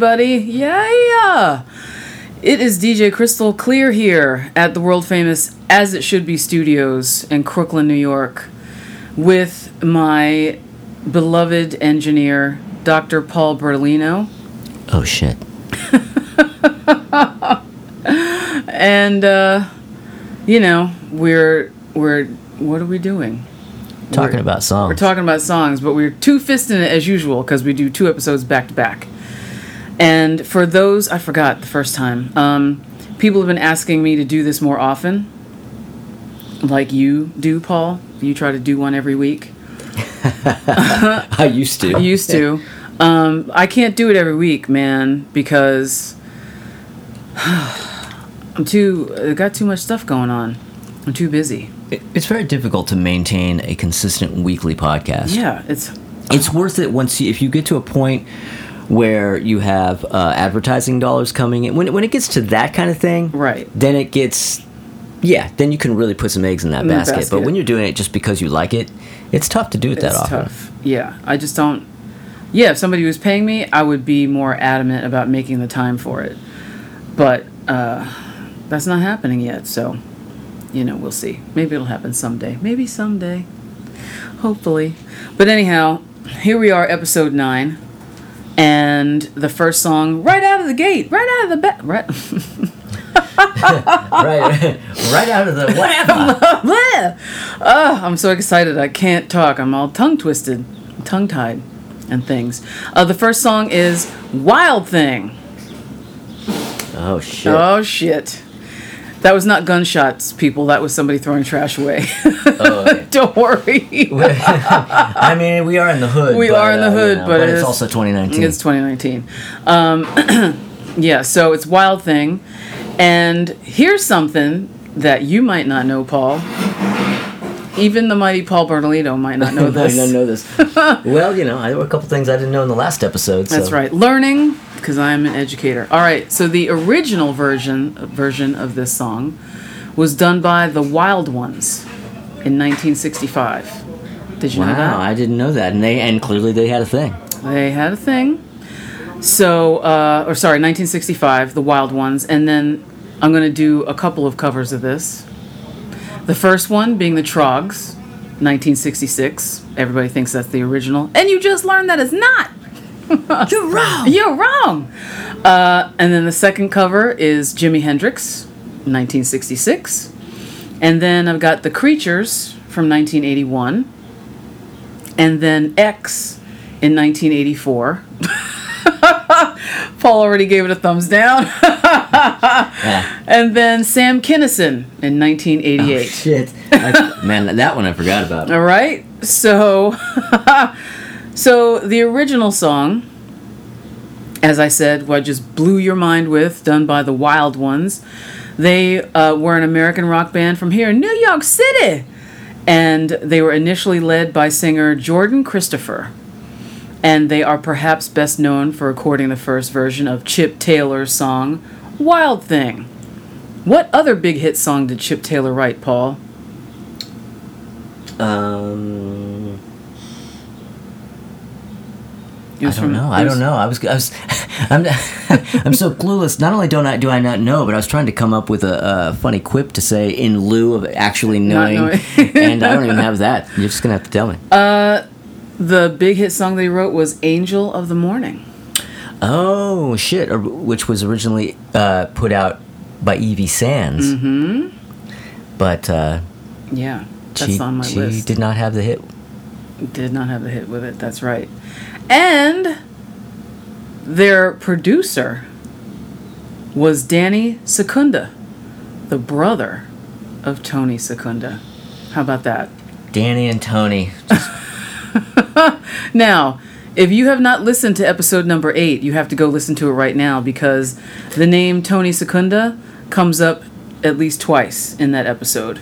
Everybody. Yeah. It is DJ Crystal Clear here at the world famous As It Should Be Studios in Crooklyn, New York, with my beloved engineer, Dr. Paul Bertolino. Oh shit. And, uh, you know, we're, we're, what are we doing? Talking We're- about songs. We're talking about songs, but we're two fisting it as usual because we do two episodes back to back. And for those, I forgot the first time. Um, people have been asking me to do this more often, like you do, Paul. You try to do one every week. I used to. I used to. Um, I can't do it every week, man, because I'm too. I got too much stuff going on. I'm too busy. It's very difficult to maintain a consistent weekly podcast. Yeah, it's It's worth it once you, if you get to a point where you have uh, advertising dollars coming in. When when it gets to that kind of thing, Right. Then it gets, yeah. Then you can really put some eggs in that In the basket. But when you're doing it just because you like it, it's tough to do it that it's often. tough. Yeah, I just don't. Yeah, if somebody was paying me, I would be more adamant about making the time for it. But uh, that's not happening yet, so you know we'll see. Maybe it'll happen someday. Maybe someday. Hopefully. But anyhow, here we are, episode nine, and the first song right out of the gate, right out of the right. right, right out of the whatever. oh, I'm so excited. I can't talk. I'm all tongue twisted, tongue tied, and things. Uh, the first song is Wild Thing. oh shit. Oh, shit. That was not gunshots, people. That was somebody throwing trash away. Oh, okay. Don't worry. I mean, we are in the hood. We but, are in the uh, you hood, know, but it it's is- also 2019. It's 2019. Um, yeah, so it's Wild Thing. And here's something that you might not know, Paul. Even the mighty Paul Bertolino might not know this. didn't know this. well, you know, there were a couple things I didn't know in the last episode. So. That's right. Learning because I'm an educator. All right. So the original version version of this song was done by the Wild Ones in 1965. Did you know that? Wow. I didn't know that, and they and clearly they had a thing. They had a thing. So, uh, or sorry, 1965, the Wild Ones, and then I'm going to do a couple of covers of this. The first one being the Troggs, 1966. Everybody thinks that's the original, and you just learned that it's not. You're wrong. You're wrong. Uh, and then the second cover is Jimi Hendrix, 1966. And then I've got The Creatures from 1981. And then X in 1984. Paul already gave it a thumbs down. Yeah. and then Sam Kinison in 1988. Shit, I, man, that one I forgot about. All right. So, so the original song, as I said, what I just blew your mind with, done by the Wild Ones. They uh, were an American rock band from here in New York City, and they were initially led by singer Jordan Christopher. And they are perhaps best known for recording the first version of Chip Taylor's song "Wild Thing." What other big hit song did Chip Taylor write, Paul? Um, I don't from- know. I don't know. I was, I was, I'm, I'm so clueless. Not only don't I do I not know, but I was trying to come up with a, a funny quip to say in lieu of actually knowing, knowing. and I don't even have that. You're just gonna have to tell me. The big hit song they wrote was Angel of the Morning. Oh shit! Which was originally uh, put out by Evie Sands. Mm-hmm. But uh, Yeah, that's she, on my list. she list. did not have the hit. Did not have the hit with it, that's right. And their producer was Danny Secunda, the brother of Tony Secunda. How about that? Danny and Tony. Now, if you have not listened to episode number eight, you have to go listen to it right now because the name Tony Secunda comes up at least twice in that episode.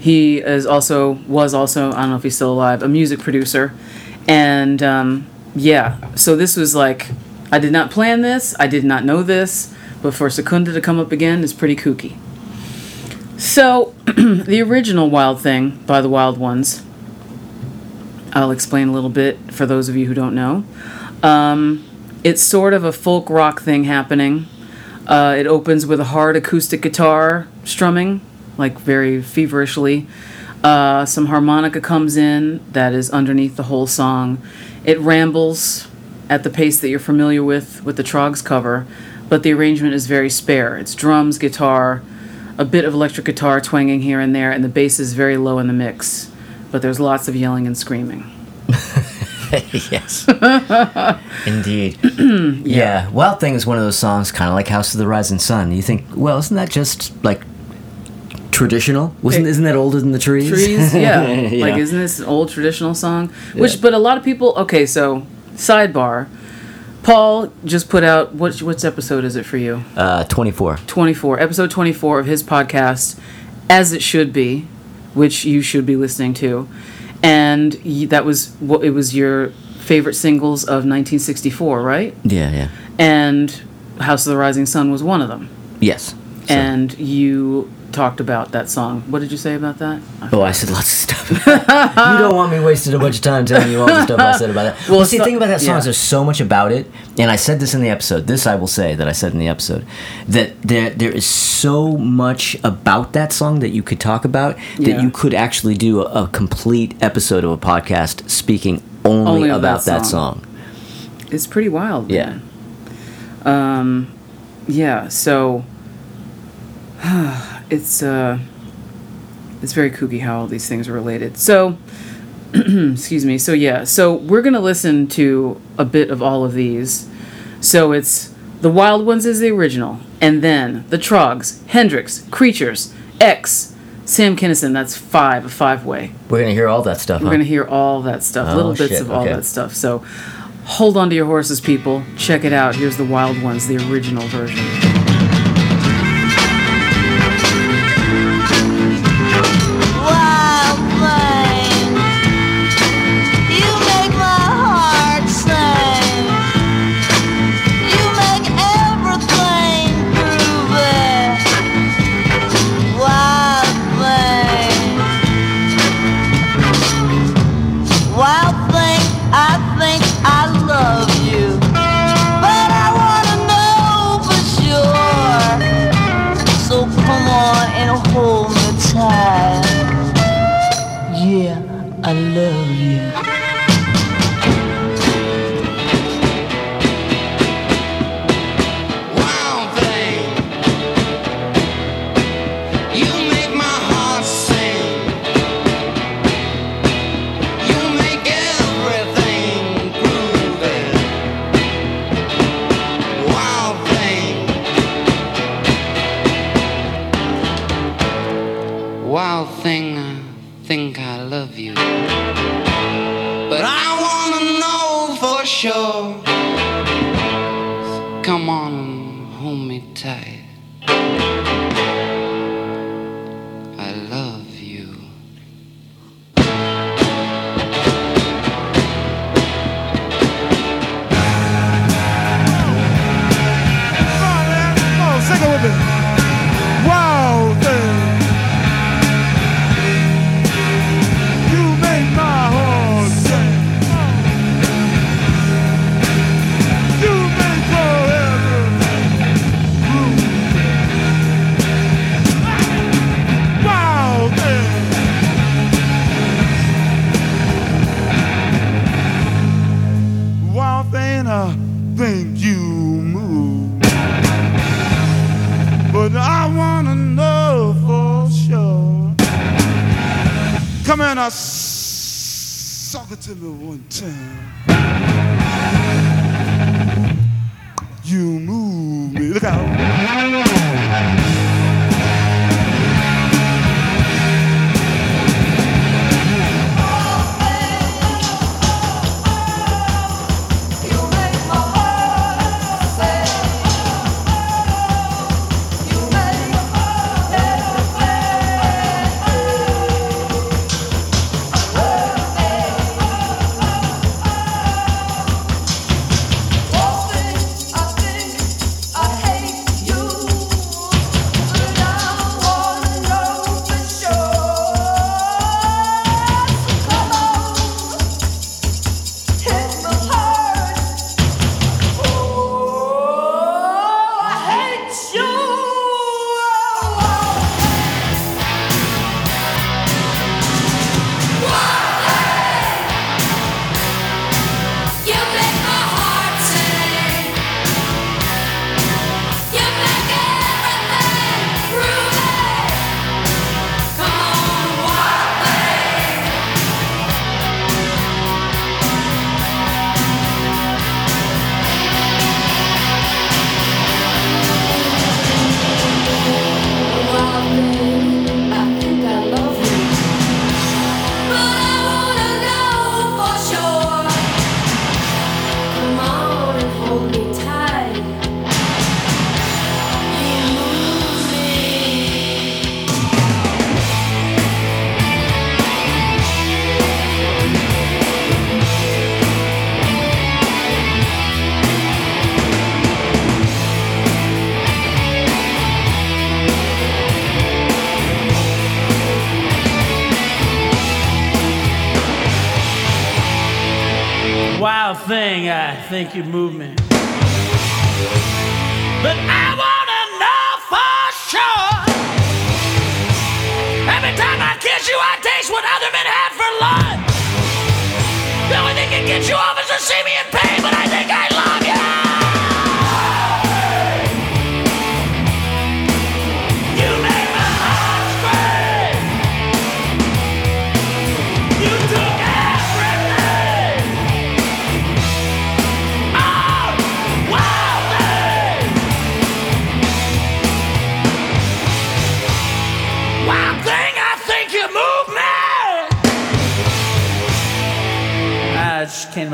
He is also was also I don't know if he's still alive a music producer, and um, yeah. So this was like I did not plan this. I did not know this, but for Secunda to come up again is pretty kooky. So the original Wild Thing by the Wild Ones. I'll explain a little bit for those of you who don't know. Um, it's sort of a folk rock thing happening. Uh, it opens with a hard acoustic guitar strumming, like very feverishly. Uh, some harmonica comes in that is underneath the whole song. It rambles at the pace that you're familiar with with the Troggs cover, but the arrangement is very spare. It's drums, guitar, a bit of electric guitar twanging here and there, and the bass is very low in the mix. But there's lots of yelling and screaming. yes. Indeed. yeah. Wild Thing is one of those songs, kind of like House of the Rising Sun. You think, well, isn't that just like traditional? Wasn't It- isn't that older than the trees? Trees, yeah. Yeah. Like, isn't this an old traditional song? Which, Yeah. but a lot of people. Okay, so sidebar. Paul just put out what? What's episode is it for you? uh, twenty four. 24, episode 24 of his podcast, As It Should Be, which you should be listening to. And that was what it was your favorite singles of 1964, right? Yeah, yeah. And House of the Rising Sun was one of them. Yes. So- And you talked about that song. What did you say about that? Oh, I said lots of stuff. you don't want me wasting a bunch of time telling you all the stuff I said about that. Well, Well, see, so- the thing about that song yeah. is there's so much about it, and I said this in the episode. This I will say that I said in the episode that there there is so much about that song that you could talk about that Yeah. you could actually do a, a complete episode of a podcast speaking only, Only about that that song. song. It's pretty wild. Yeah. man. Um, yeah. So it's uh, it's very kooky how all these things are related. So, excuse me. So yeah. So we're gonna listen to a bit of all of these. So it's the Wild Ones is the original, and then the Troggs, Hendrix, Creatures, X, Sam Kinison. That's five, a five way. We're gonna hear all that stuff. We're huh? gonna hear all that stuff, Oh, little bits shit, of all okay. that stuff. So hold on to your horses, people. Check it out. Here's the Wild Ones, the original version. Look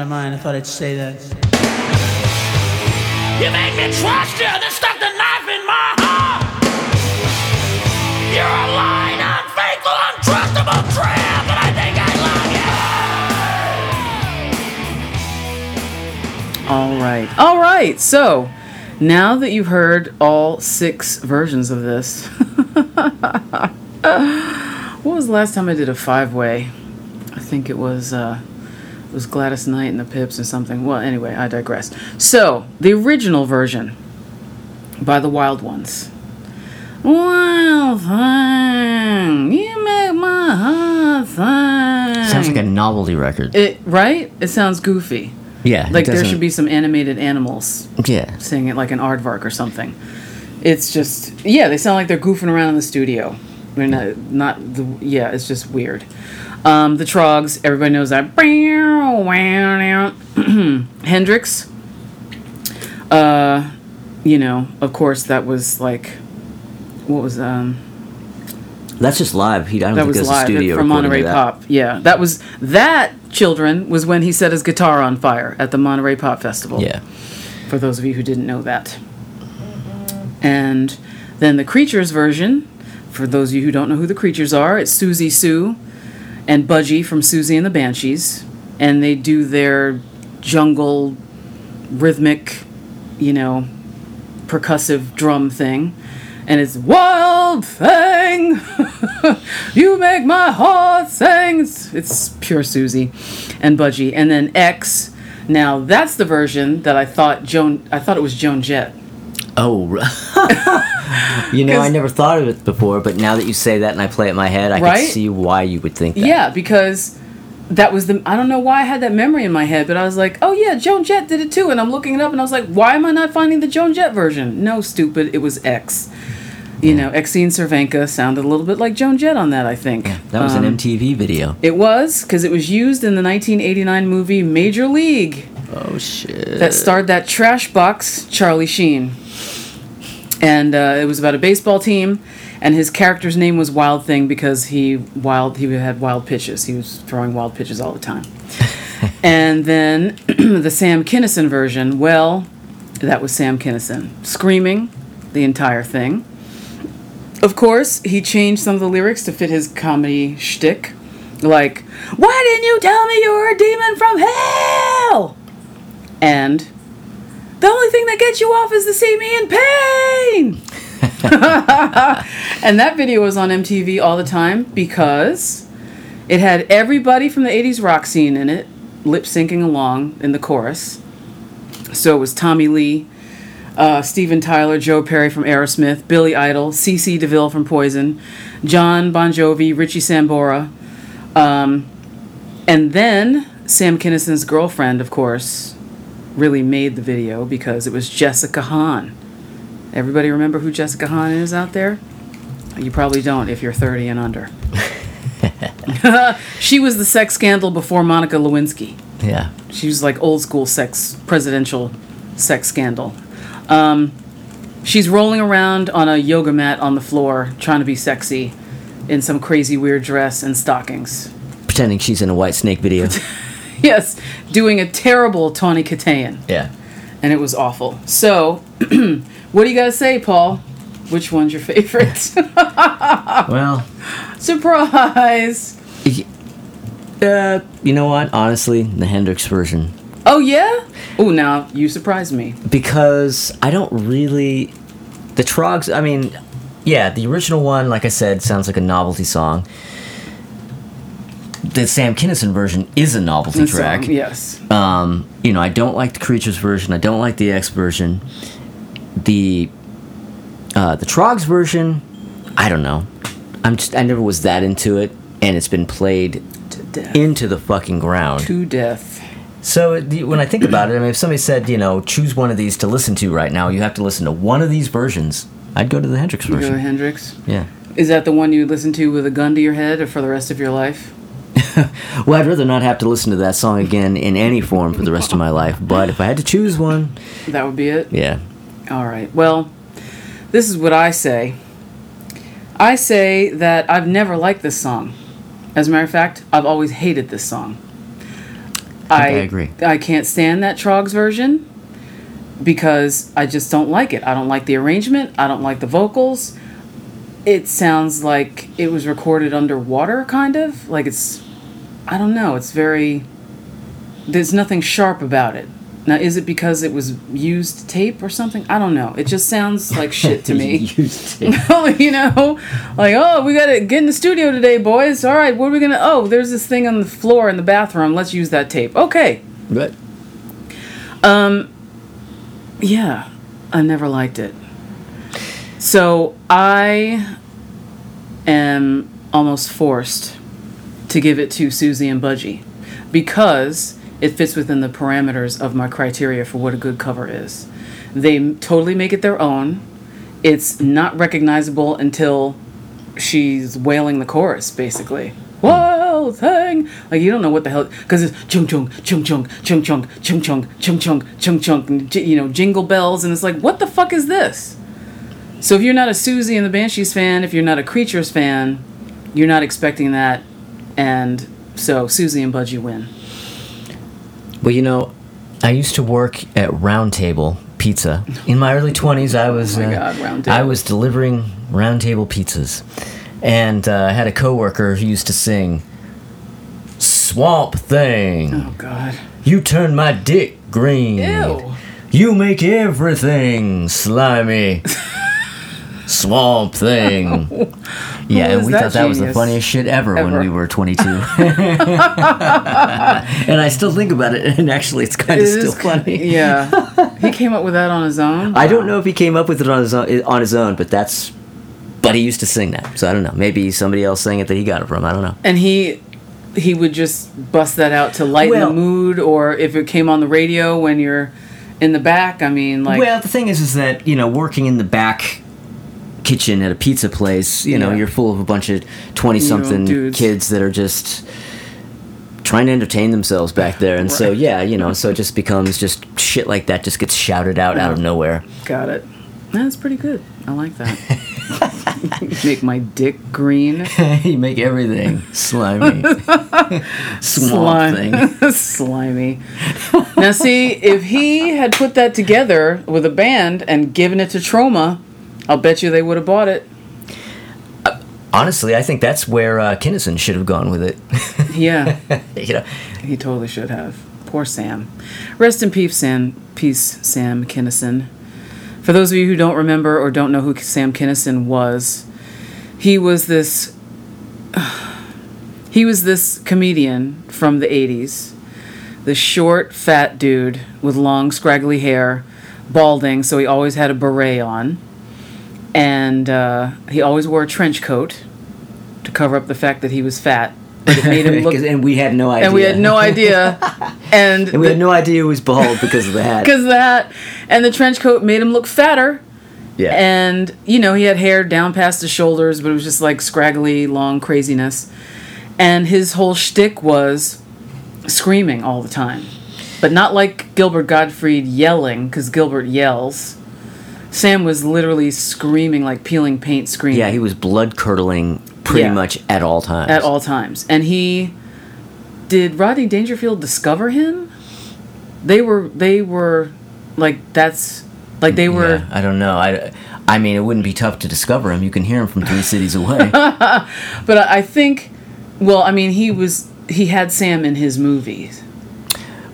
just came my mind. I thought I'd say that. You make me trust you, then stuck the knife in my heart. You're a lying, unfaithful, untrustable tramp, and I think I love you. All right. All right. So, now that you've heard all six versions of this, what was the last time I did a five way? I think it was uh it was Gladys Knight and the Pips or something. Well, anyway, I digress. So, the original version by the Wild Ones. Wild thing, you make my heart thing. Sounds like a novelty record. it right. It sounds goofy. yeah. Like there should be some animated animals Yeah. singing it like an aardvark or something. It's just yeah, they sound like they're goofing around in the studio. They're uh, not not the yeah, it's just weird. Um, the Troggs, everybody knows that. Hendrix. Uh, you know, of course, that was like, what was um That's just live. He, I don't that think was live studio from Monterey. Pop. Yeah, that was that. Children was when he set his guitar on fire at the Monterey Pop Festival Yeah. for those of you who didn't know that. And then the Creatures version, for those of you who don't know who the Creatures are, it's Siouxsie Sioux and Budgie from Siouxsie and the Banshees. And they do their jungle rhythmic, you know, percussive drum thing. And it's Wild Thing! you make my heart sing! It's, pure Siouxsie and Budgie. And then X. Now that's the version that I thought Joan. I thought it was Joan Jett. Oh. you know, I never thought of it before, but now that you say that and I play it in my head, I Right? can see why you would think that. Yeah, because that was the. I don't know why I had that memory in my head, but I was like, oh yeah, Joan Jett did it too. And I'm looking it up, and I was like, why am I not finding the Joan Jett version? No, stupid. It was X. You know, Exene Cervenka sounded a little bit like Joan Jett on that. I think That was Um, an MTV video. It was because it was used in the 1989 movie Major League. Oh, shit. that starred that trash box Charlie Sheen, and uh, it was about a baseball team, and his character's name was Wild Thing because he wild he had wild pitches. He was throwing wild pitches all the time. and then the Sam Kinison version, well, that was Sam Kinison screaming the entire thing. Of course, he changed some of the lyrics to fit his comedy shtick. Like, why didn't you tell me you were a demon from hell? And the only thing that gets you off is to see me in pain. and that video was on MTV all the time because it had everybody from the 80s rock scene in it, lip syncing along in the chorus. So it was Tommy Lee, uh, Steven Tyler, Joe Perry from Aerosmith, Billy Idol, CC DeVille from Poison, Jon Bon Jovi, Richie Sambora, um, and then Sam Kinison's girlfriend, of course, really made the video because it was Jessica Hahn. Everybody remember who Jessica Hahn is out there? You probably don't if you're 30 and under. she was the sex scandal before Monica Lewinsky. Yeah. She was like old school sex, presidential sex scandal. Um, she's rolling around on a yoga mat on the floor trying to be sexy in some crazy weird dress and stockings. Pretending she's in a White Snake video. Yes, doing a terrible Tawny Kitaen. yeah. and it was awful. So, what do you got to say, Paul? Which one's your favorite? Well, Surprise! uh, you know what? Honestly, the Hendrix version. Oh yeah? Oh, now you surprised me. because I don't really. The Troggs, I mean, yeah, the original one, like I said, sounds like a novelty song. The Sam Kinison version is a novelty track. yes. Um, you know, I don't like the Creatures version. I don't like the X version. The uh, the Troggs version, I don't know. I'm just I never was that into it, and it's been played To death. into the fucking ground. to death. So when I think about it, I mean, if somebody said, you know, choose one of these to listen to right now, you have to listen to one of these versions. I'd go to the Hendrix You go to. Hendrix. Yeah. Is that the one you listen to with a gun to your head or for the rest of your life? Well, I'd rather not have to listen to that song again in any form for the rest of my life. But if I had to choose one, That would be it? yeah. All right. Well, this is what I say. I say that I've never liked this song. As a matter of fact, I've always hated this song. I agree. I can't stand that Troggs version because I just don't like it. I don't like the arrangement. I don't like the vocals. It sounds like it was recorded underwater, kind of. Like it's, I don't know. It's very, there's nothing sharp about it. Now, is it because it was used tape or something? I don't know. It just sounds like shit to me. Used to. you know, like, oh, we got to get in the studio today, boys. All right, what are we going to, oh, there's this thing on the floor in the bathroom. Let's use that tape. Okay. But um, Yeah, I never liked it. So I am almost forced to give it to Siouxsie and Budgie because it fits within the parameters of my criteria for what a good cover is. They totally make it their own. It's not recognizable until she's wailing the chorus, basically. Wild thing! Like, you don't know what the hell, because it's chung chung, chung chung, chung chung, chung chung, chung chung, chung chung, you know, jingle bells, and it's like, what the fuck is this? So if you're not a Siouxsie and the Banshees fan, if you're not a Creatures fan, you're not expecting that and so Siouxsie and Budgie win. Well, you know, I used to work at Round Table Pizza. In my early 20s, I was Oh uh, God, Round I was delivering Round Table pizzas. And uh, I had a coworker who used to sing Swamp Thing. Oh God. You turn my dick green. Ew. You make everything slimy. Swamp Thing. Yeah, and we thought that was the funniest shit ever, when we were 22. and I still think about it, and actually, it's kind It of still funny. Yeah. he came up with that on his own. I don't know if he came up with it on his own, on his own, but that's. But he used to sing that, so I don't know. Maybe somebody else sang it that he got it from. I don't know. And he he would just bust that out to lighten Well- the mood, or if it came on the radio when you're in the back. I mean, like well, the thing is, is that you know, working in the back kitchen at a pizza place, you know, Yeah. you're full of a bunch of twenty-something dudes. kids that are just trying to entertain themselves back there, and so yeah, you know, so it just becomes just shit like that just gets shouted out out of nowhere. got it. That's pretty good. I like that. Make my dick green. you make everything slimy, swamp Slime- thing. Slimy. now, see, if he had put that together with a band and given it to Troma, I'll bet you they would have bought it. Honestly, I think that's where uh, Kinison should have gone with it. Yeah, you know, he totally should have. Poor Sam. Rest in peace, Sam. Peace, Sam Kinison. For those of you who don't remember or don't know who Sam Kinison was, he was this. He was this comedian from the 80s. This short, fat dude with long, scraggly hair, balding, so he always had a beret on. And uh, he always wore a trench coat to cover up the fact that he was fat. But it made him look. and we had no idea. and we had no idea. And And we had no idea he was bald because of the hat. because that, and the trench coat made him look fatter. yeah. And you know, he had hair down past his shoulders, but it was just like scraggly, long craziness. And his whole shtick was screaming all the time, but not like Gilbert Gottfried yelling, because Gilbert yells. Sam was literally screaming, like peeling paint, screaming. yeah, he was blood curdling pretty Yeah. much at all times. at all times. And he did Rodney Dangerfield discover him? They were they were like that's like they were Yeah, I don't know. I, I mean, it wouldn't be tough to discover him. You can hear him from three cities away. but I think well, I mean he was he had Sam in his movies.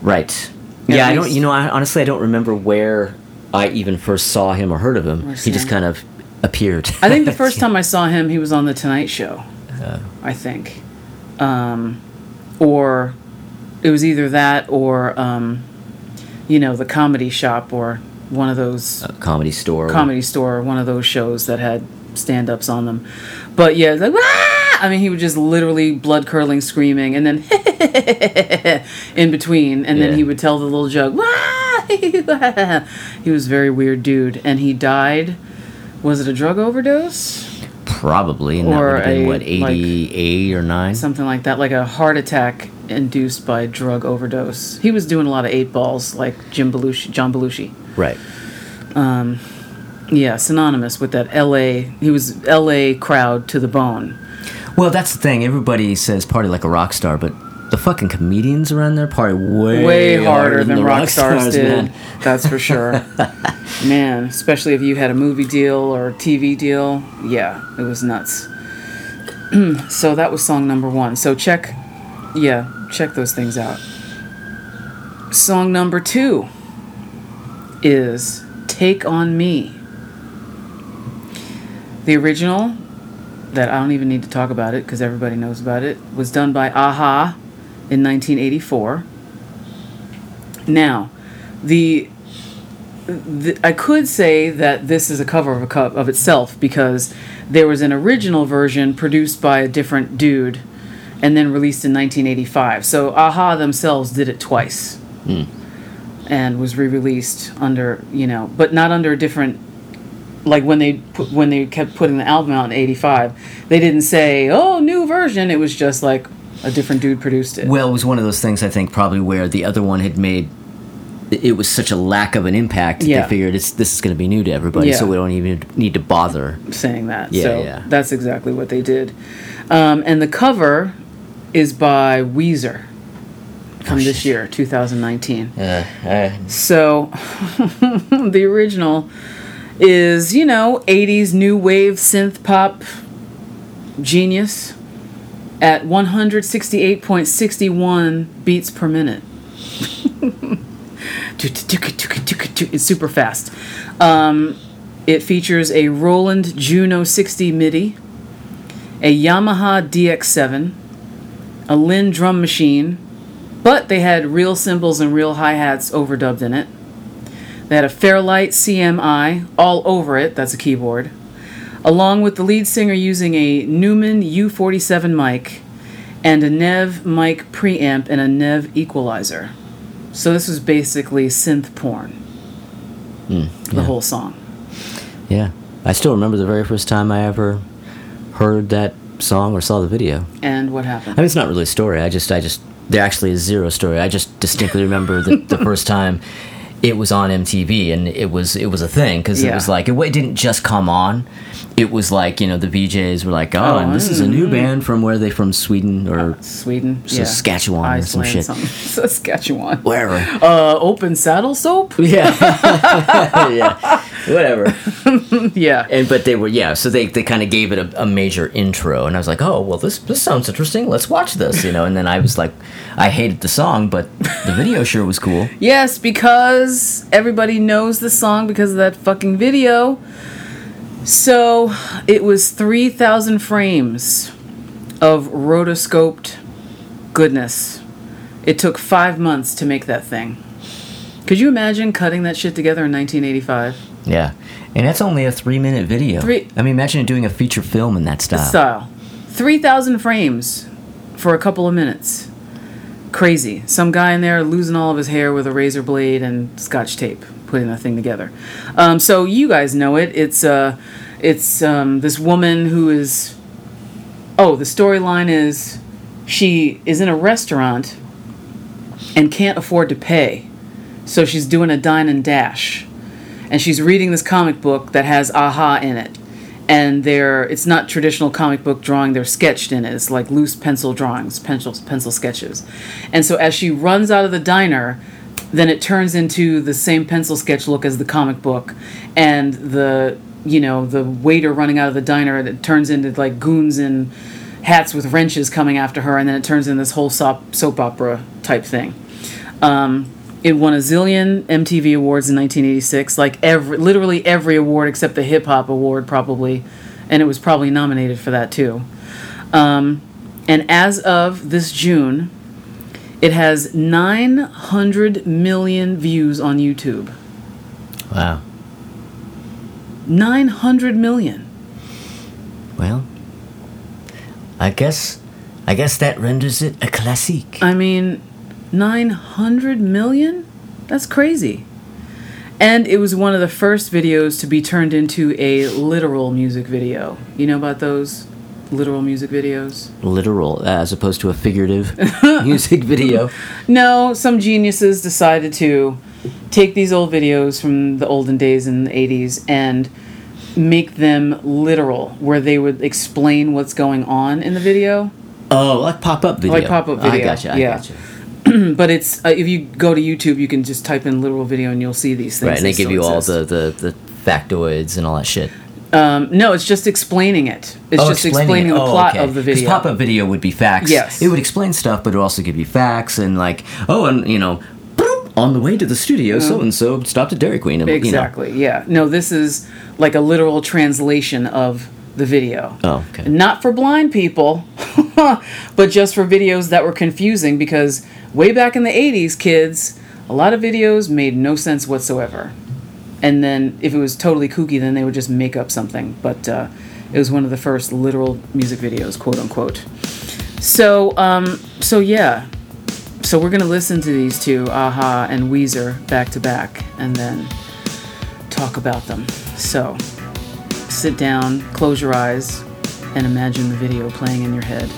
right. At yeah, I don't. You know, I, honestly, I don't remember where I even first saw him or heard of him. He just kind of appeared. I think the first time I saw him he was on the Tonight Show. I think. Um or it was either that or um, you know the comedy shop or one of those comedy store. comedy store, one of those shows that had stand ups on them. But yeah, like, "Wah!" I mean, he would just literally blood curdling screaming and then in between. And Yeah. then he would tell the little joke. "Wah!" he was a very weird dude. And he died. Was it a drug overdose? Probably. And that Or would have been, a, what, like, 88 or 9? Something like that, like a heart attack induced by drug overdose. He was doing a lot of eight balls, like Jim Belushi, John Belushi. Right. Um, yeah, synonymous with that L.A. He was L.A. crowd to the bone. Well, that's the thing. Everybody says party like a rock star, but the fucking comedians around there party way, way harder than the rock stars did. man. That's for sure. man, especially if you had a movie deal or a TV deal. Yeah, it was nuts. so that was song number one. So check, yeah, check those things out. Song number two is Take On Me. The original, that I don't even need to talk about it because everybody knows about it, was done by a-ha in 1984. Now, the, the I could say that this is a cover of a co- of itself because there was an original version produced by a different dude and then released in 1985. So a-ha themselves did it twice. Hmm. And was re-released under, you know, but not under a different like when they put, when they kept putting the album out in 85 they didn't say oh new version it was just like a different dude produced it Well, it was one of those things I think probably where the other one had made it was such a lack of an impact. Yeah. They figured it's this is going to be new to everybody, so we don't even need to bother. saying that Yeah, so yeah. that's exactly what they did um, and the cover is by weezer from Oh, this year 2019 Uh, uh, So, the original is, you know, 80s new wave synth pop genius at 168.61 beats per minute. it's super fast. Um, it features a Roland Juno 60 MIDI, a Yamaha DX7, a Linn drum machine, but they had real cymbals and real hi hats overdubbed in it. They had a Fairlight CMI all over it, that's a keyboard, along with the lead singer using a Neumann U47 mic and a Neve mic preamp and a Neve equalizer. So this was basically synth porn. Hmm, the whole song. yeah, I still remember the very first time I ever heard that song or saw the video. And what happened? I mean, it's not really a story. I just, I just, there actually is zero story. I just distinctly remember the, the first time it was on MTV, and it was, it was a thing because it was like it, it didn't just come on. It was like you know the VJs were like, oh, Oh, and this is a new band from where they from Sweden or Sweden? Yeah. Saskatchewan or some shit. Saskatchewan. wherever. Uh, open saddle soap? yeah, yeah, whatever. Yeah. And but they were yeah, so they, they kind of gave it a, a major intro, and I was like, oh well, this this sounds interesting. Let's watch this, you know. And then I was like, I hated the song, but the video sure was cool. Yes, because everybody knows the song because of that fucking video. So it was 3,000 frames of rotoscoped goodness. It took five months to make that thing. Could you imagine cutting that shit together in 1985? Yeah, and that's only a three minute video. Three- I mean, imagine doing a feature film in that style. Style. 3,000 frames for a couple of minutes. Crazy. Some guy in there losing all of his hair with a razor blade and scotch tape, putting that thing together. Um, so you guys know it. It's uh, it's um, this woman who is. Oh, the storyline is she is in a restaurant and can't afford to pay, so she's doing a dine and dash, and she's reading this comic book that has a-ha in it. And they're it's not traditional comic book drawing they're sketched in it. It's like loose pencil drawings pencil pencil sketches. And so as she runs out of the diner then it turns into the same pencil sketch look as the comic book. And the you know the waiter running out of the diner it turns into like goons in hats with wrenches coming after her. And then it turns into this whole soap, soap opera type thing. Um, it won a zillion MTV awards in 1986, like every, literally every award except the hip hop award, probably, and it was probably nominated for that too. Um, and as of this June, It has 900 million views on YouTube. Wow. 900 million. Well, I guess, I guess that renders it a classic. I mean, 900 million? That's crazy. And it was one of the first videos to be turned into a literal music video. You know about those literal music videos? Literal, uh, as opposed to a figurative music video. No, some geniuses decided to take these old videos from the olden days in the 80s and make them literal, where they would explain what's going on in the video. Oh, like pop up video. Like pop-up video, I gotcha. I yeah. gotcha. But it's uh, if you go to YouTube, you can just type in literal video and you'll see these things. Right, and they give you all the, the, the factoids and all that shit. Um, no, it's just explaining it. It's just explaining, it. the Oh, plot okay. of the video. This pop-up video would be facts. Yes. It would explain stuff, but it would also give you facts and like, oh, and you know, on the way to the studio, so and so stopped at Dairy Queen. And, you know. Exactly. Yeah. No, this is like a literal translation of the video. Oh, okay. Not for blind people, but just for videos that were confusing because way back in the 80s, kids, a lot of videos made no sense whatsoever. And then if it was totally kooky, then they would just make up something. But uh, it was one of the first literal music videos, quote unquote. So, um, so yeah. So we're gonna listen to these two, a-ha and Weezer, back to back, and then talk about them. So, sit down, close your eyes, and imagine the video playing in your head.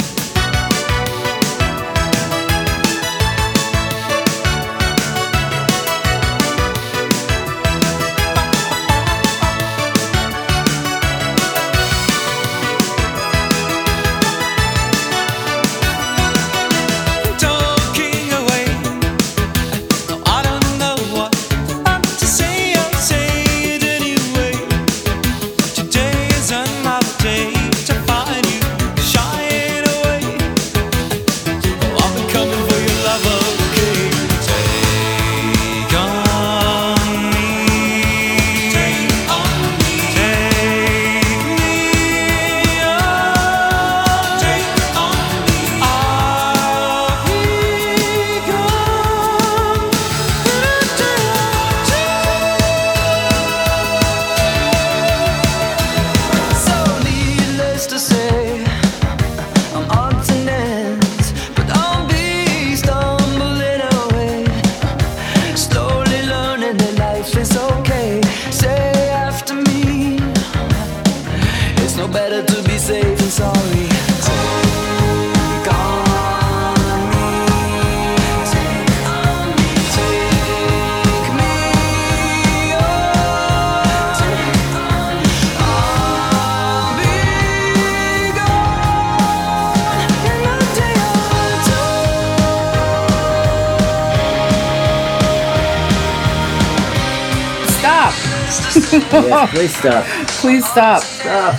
Yeah, please stop. Please stop. Stop.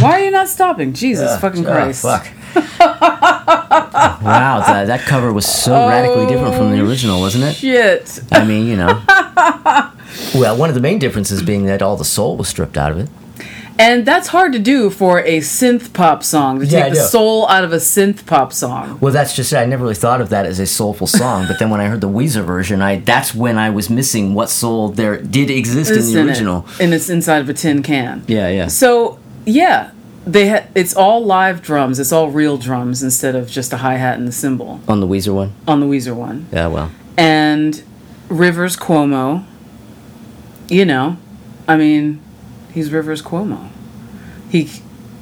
Why are you not stopping? Jesus fucking Oh, Christ. fuck. wow, that, that cover was so radically different from the oh, original, wasn't it? Shit. I mean, you know. well, one of the main differences being that all the soul was stripped out of it. And that's hard to do for a synth pop song, to Yeah, take the soul out of a synth pop song. Well, that's just it. I never really thought of that as a soulful song, but then when I heard the Weezer version, I that's when I was missing what soul there did exist in It's the in it, original. and it's inside of a tin can. Yeah, yeah. So yeah, they ha- it's all live drums. It's all real drums instead of just a hi hat and the cymbal On the Weezer one. on the Weezer one. Yeah, well. And Rivers Cuomo, you know, I mean, he's Rivers Cuomo. He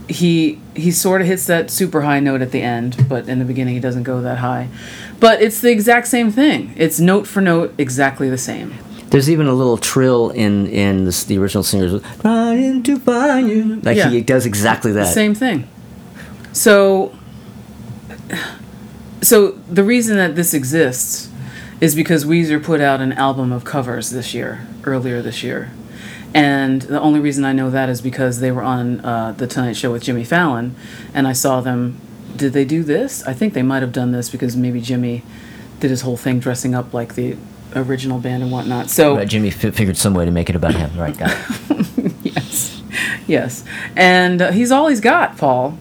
he he sort of hits that super high note at the end, but in the beginning he doesn't go that high. But it's the exact same thing. It's note for note exactly the same. There's even a little trill in in this, the original singers. Trying to find you. Like Yeah. he does exactly that. Same thing. So, so the reason that this exists is because Weezer put out an album of covers this year, earlier this year, and the only reason I know that is because they were on uh, the Tonight Show with Jimmy Fallon, and I saw them. Did they do this? I think they might have done this because maybe Jimmy did his whole thing dressing up like the original band and whatnot. So Right, Jimmy fi- figured some way to make it about him. Right, got yes, yes, and uh, he's all he's got, Paul.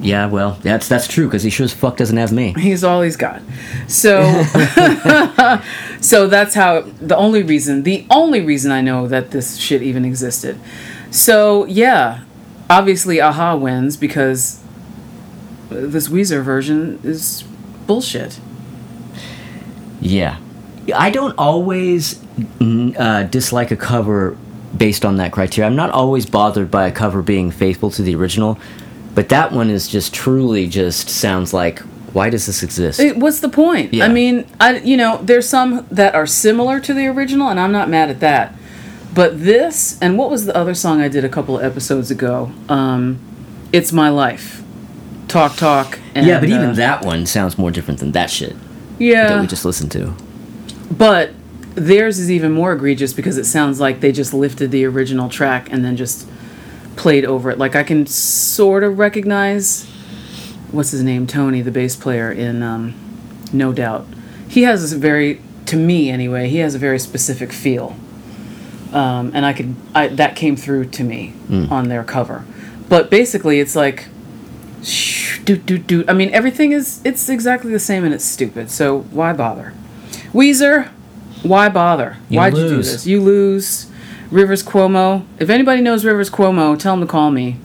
Yeah, well, that's that's true because he sure as fuck doesn't have me. He's all he's got. So, so that's how. The only reason, the only reason I know that this shit even existed. So yeah, obviously, a-ha wins because this Weezer version is bullshit. Yeah. I don't always uh, dislike a cover based on that criteria. I'm not always bothered by a cover being faithful to the original, but that one is just truly just sounds like why does this exist? It- what's the point? Yeah. I mean, I you know, there's some that are similar to the original, and I'm not mad at that. But this, and what was the other song I did a couple of episodes ago? Um, "It's My Life," talk talk. And, yeah, but even uh, that one sounds more different than that shit Yeah, that we just listened to. but theirs is even more egregious because it sounds like they just lifted the original track and then just played over it. Like I can sort of recognize what's his name, Tony, the bass player in um, No Doubt. He has this very, to me anyway, he has a very specific feel, um, and I could I, that came through to me on their cover. But basically, it's like. Shh, doot, doot, doot. I mean, everything is, it's exactly the same and it's stupid, so why bother? Weezer, why bother? You Why'd you do this? You lose. Rivers Cuomo. If anybody knows Rivers Cuomo, tell him to call me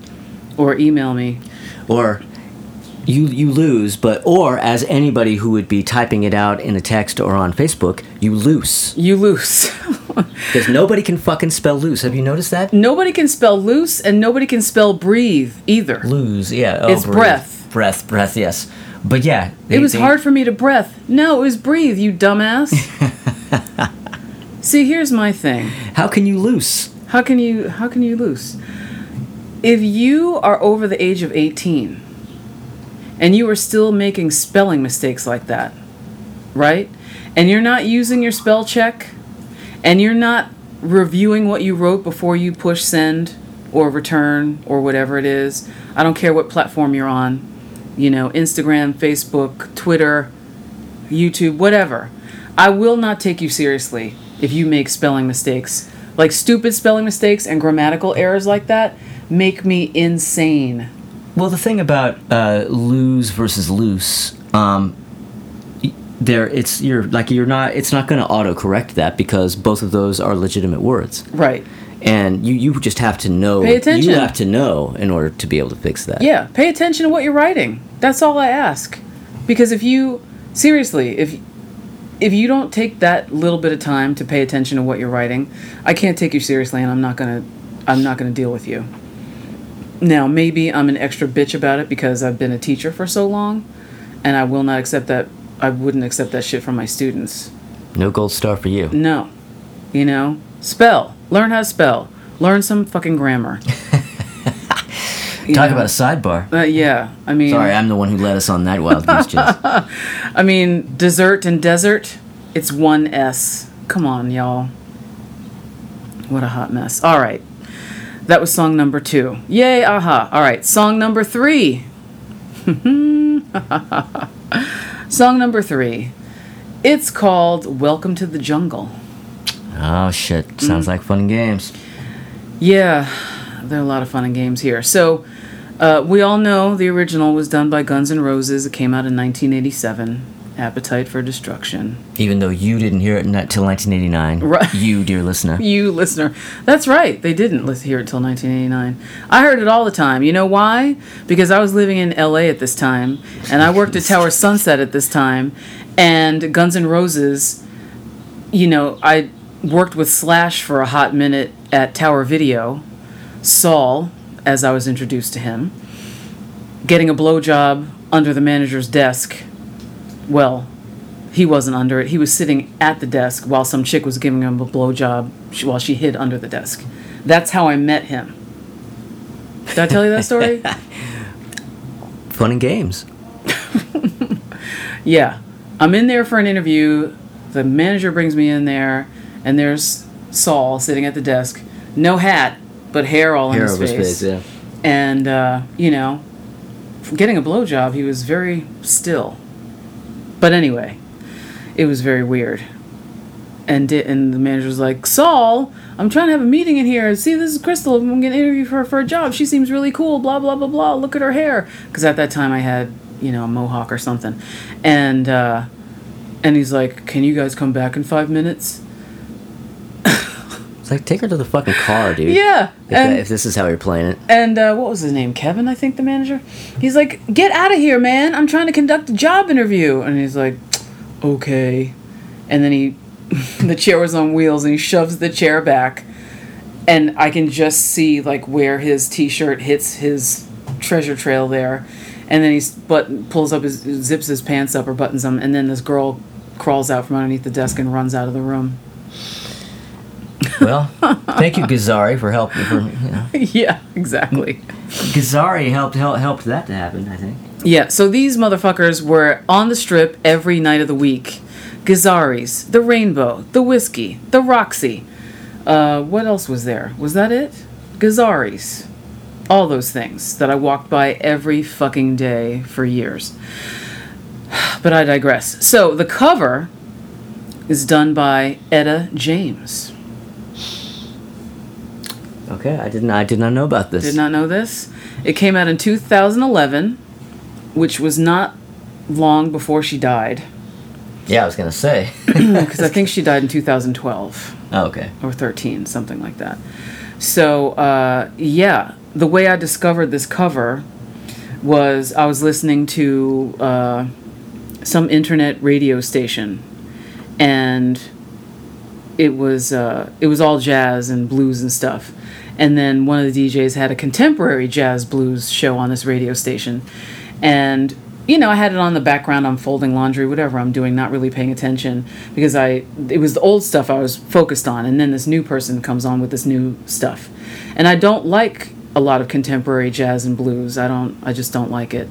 or email me. Or you you lose, but or as anybody who would be typing it out in a text or on Facebook, you loose. You lose. Because nobody can fucking spell loose. Have you noticed that? nobody can spell loose and nobody can spell breathe either. Lose, yeah. oh, It's breathe. breath. Breath, breath, yes. But yeah. It was they- hard for me to breath. No, it was breathe, you dumbass. See, here's my thing. How can you loose? How can you how can you lose? If you are over the age of 18 and you are still making spelling mistakes like that, right? And you're not using your spell check and you're not reviewing what you wrote before you push send or return or whatever it is. I don't care what platform you're on. You know, Instagram, Facebook, Twitter, YouTube, whatever. I will not take you seriously if you make spelling mistakes. Like stupid spelling mistakes and grammatical errors like that make me insane. Well, the thing about uh, lose versus loose, um, there it's you're like you're not. It's not going to auto correct that because both of those are legitimate words, Right. and you you just have to know. Pay attention. You have to know in order to be able to fix that. Yeah, pay attention to what you're writing. That's all I ask. Because if you seriously, if if you don't take that little bit of time to pay attention to what you're writing, I can't take you seriously and I'm not going to I'm not going to deal with you. Now, maybe I'm an extra bitch about it because I've been a teacher for so long and I will not accept that I wouldn't accept that shit from my students. No gold star for you. No. You know, spell. Learn how to spell. Learn some fucking grammar. You Talk know? about a sidebar. Uh, yeah, I mean, Sorry, I'm the one who led us on that wild goose chase. I mean, dessert and desert, it's one S. Come on, y'all. What a hot mess. All right. That was song number two. Yay, a-ha. All right, song number three. song number three. It's called Welcome to the Jungle. Oh shit! Mm. Sounds like fun and games. Yeah, there are a lot of fun and games here. So, uh, we all know the original was done by Guns N' Roses. It came out in 1987. Appetite for Destruction. Even though you didn't hear it until 1989, Right. you, dear listener. You listener. That's right. They didn't hear it till 1989. I heard it all the time. You know why? Because I was living in LA at this time and I worked at Tower Sunset at this time and Guns N' Roses, you know, I worked with Slash for a hot minute at Tower Video. Saul, as I was introduced to him, getting a blowjob under the manager's desk. Well, he wasn't under it. He was sitting at the desk while some chick was giving him a blowjob sh- while she hid under the desk. That's how I met him. Did I tell you that story? Fun and games. yeah. I'm in there for an interview. The manager brings me in there, and there's Saul sitting at the desk. No hat, but hair all Hair in his face. his face, yeah. And, uh, you know, getting a blowjob, he was very still. But anyway, it was very weird. and did, and the manager was like, Saul, I'm trying to have a meeting in here. See, this is Crystal. I'm gonna interview her for a job. She seems really cool. Blah blah blah blah. Look at her hair. Because at that time I had you know a mohawk or something, and uh, and he's like, Can you guys come back in five minutes? Like take her to the fucking car, dude. Yeah. If, that, if this is how you're playing it. and uh, what was his name? Kevin, I think the manager. He's like, Get out of here, man. I'm trying to conduct a job interview. And he's like, Okay. And then he, the chair was on wheels, and he shoves the chair back, and I can just see like where his t-shirt hits his treasure trail there, and then he but pulls up his zips his pants up or buttons them, and then this girl crawls out from underneath the desk and runs out of the room. Well, thank you, Gazzarri, for helping. For you know. yeah, exactly. Gazzarri helped help, helped that to happen. I think. Yeah, so these motherfuckers were on the strip every night of the week. Gazzarri's, the Rainbow, the Whisky, the Roxy. Uh, what else was there? Was that it? Gazzarri's. All those things that I walked by every fucking day for years. But I digress. So the cover is done by Etta James. Okay, I didn't. I did not know about this. Did not know this. It came out in 2011, which was not long before she died. Yeah, I was gonna say. Because I think she died in 2012 oh, okay. or 13, something like that. So, uh, yeah, the way I discovered this cover was I was listening to uh, some internet radio station, and it was uh, it was all jazz and blues and stuff. And then one of the DJs had a contemporary jazz blues show on this radio station, and you know I had it on the background. I'm folding laundry, whatever I'm doing, not really paying attention because I it was the old stuff I was focused on, and then this new person comes on with this new stuff, and I don't like a lot of contemporary jazz and blues. I don't. I just don't like it.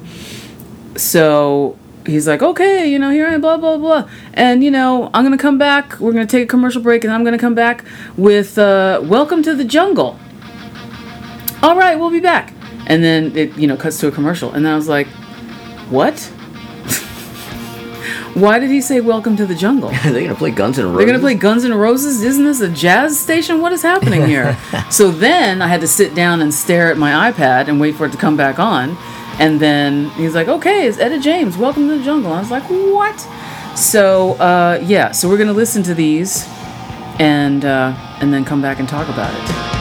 So he's like, okay, you know, here I am, blah, blah, blah. And, you know, I'm to come back. We're to take a commercial break, and I'm to come back with uh, Welcome to the Jungle. All right, we'll be back. And then it, you know, cuts to a commercial. And then I was like, what? Why did he say Welcome to the Jungle? They're gonna play Guns N' Roses. They're gonna play Guns N' Roses. Isn't this a jazz station? What is happening here? so then I had to sit down and stare at my iPad and wait for it to come back on. And then he's like, "Okay, it's Etta James. Welcome to the jungle." I was like, "What?" So uh, yeah, so we're gonna listen to these, and uh, and then come back and talk about it.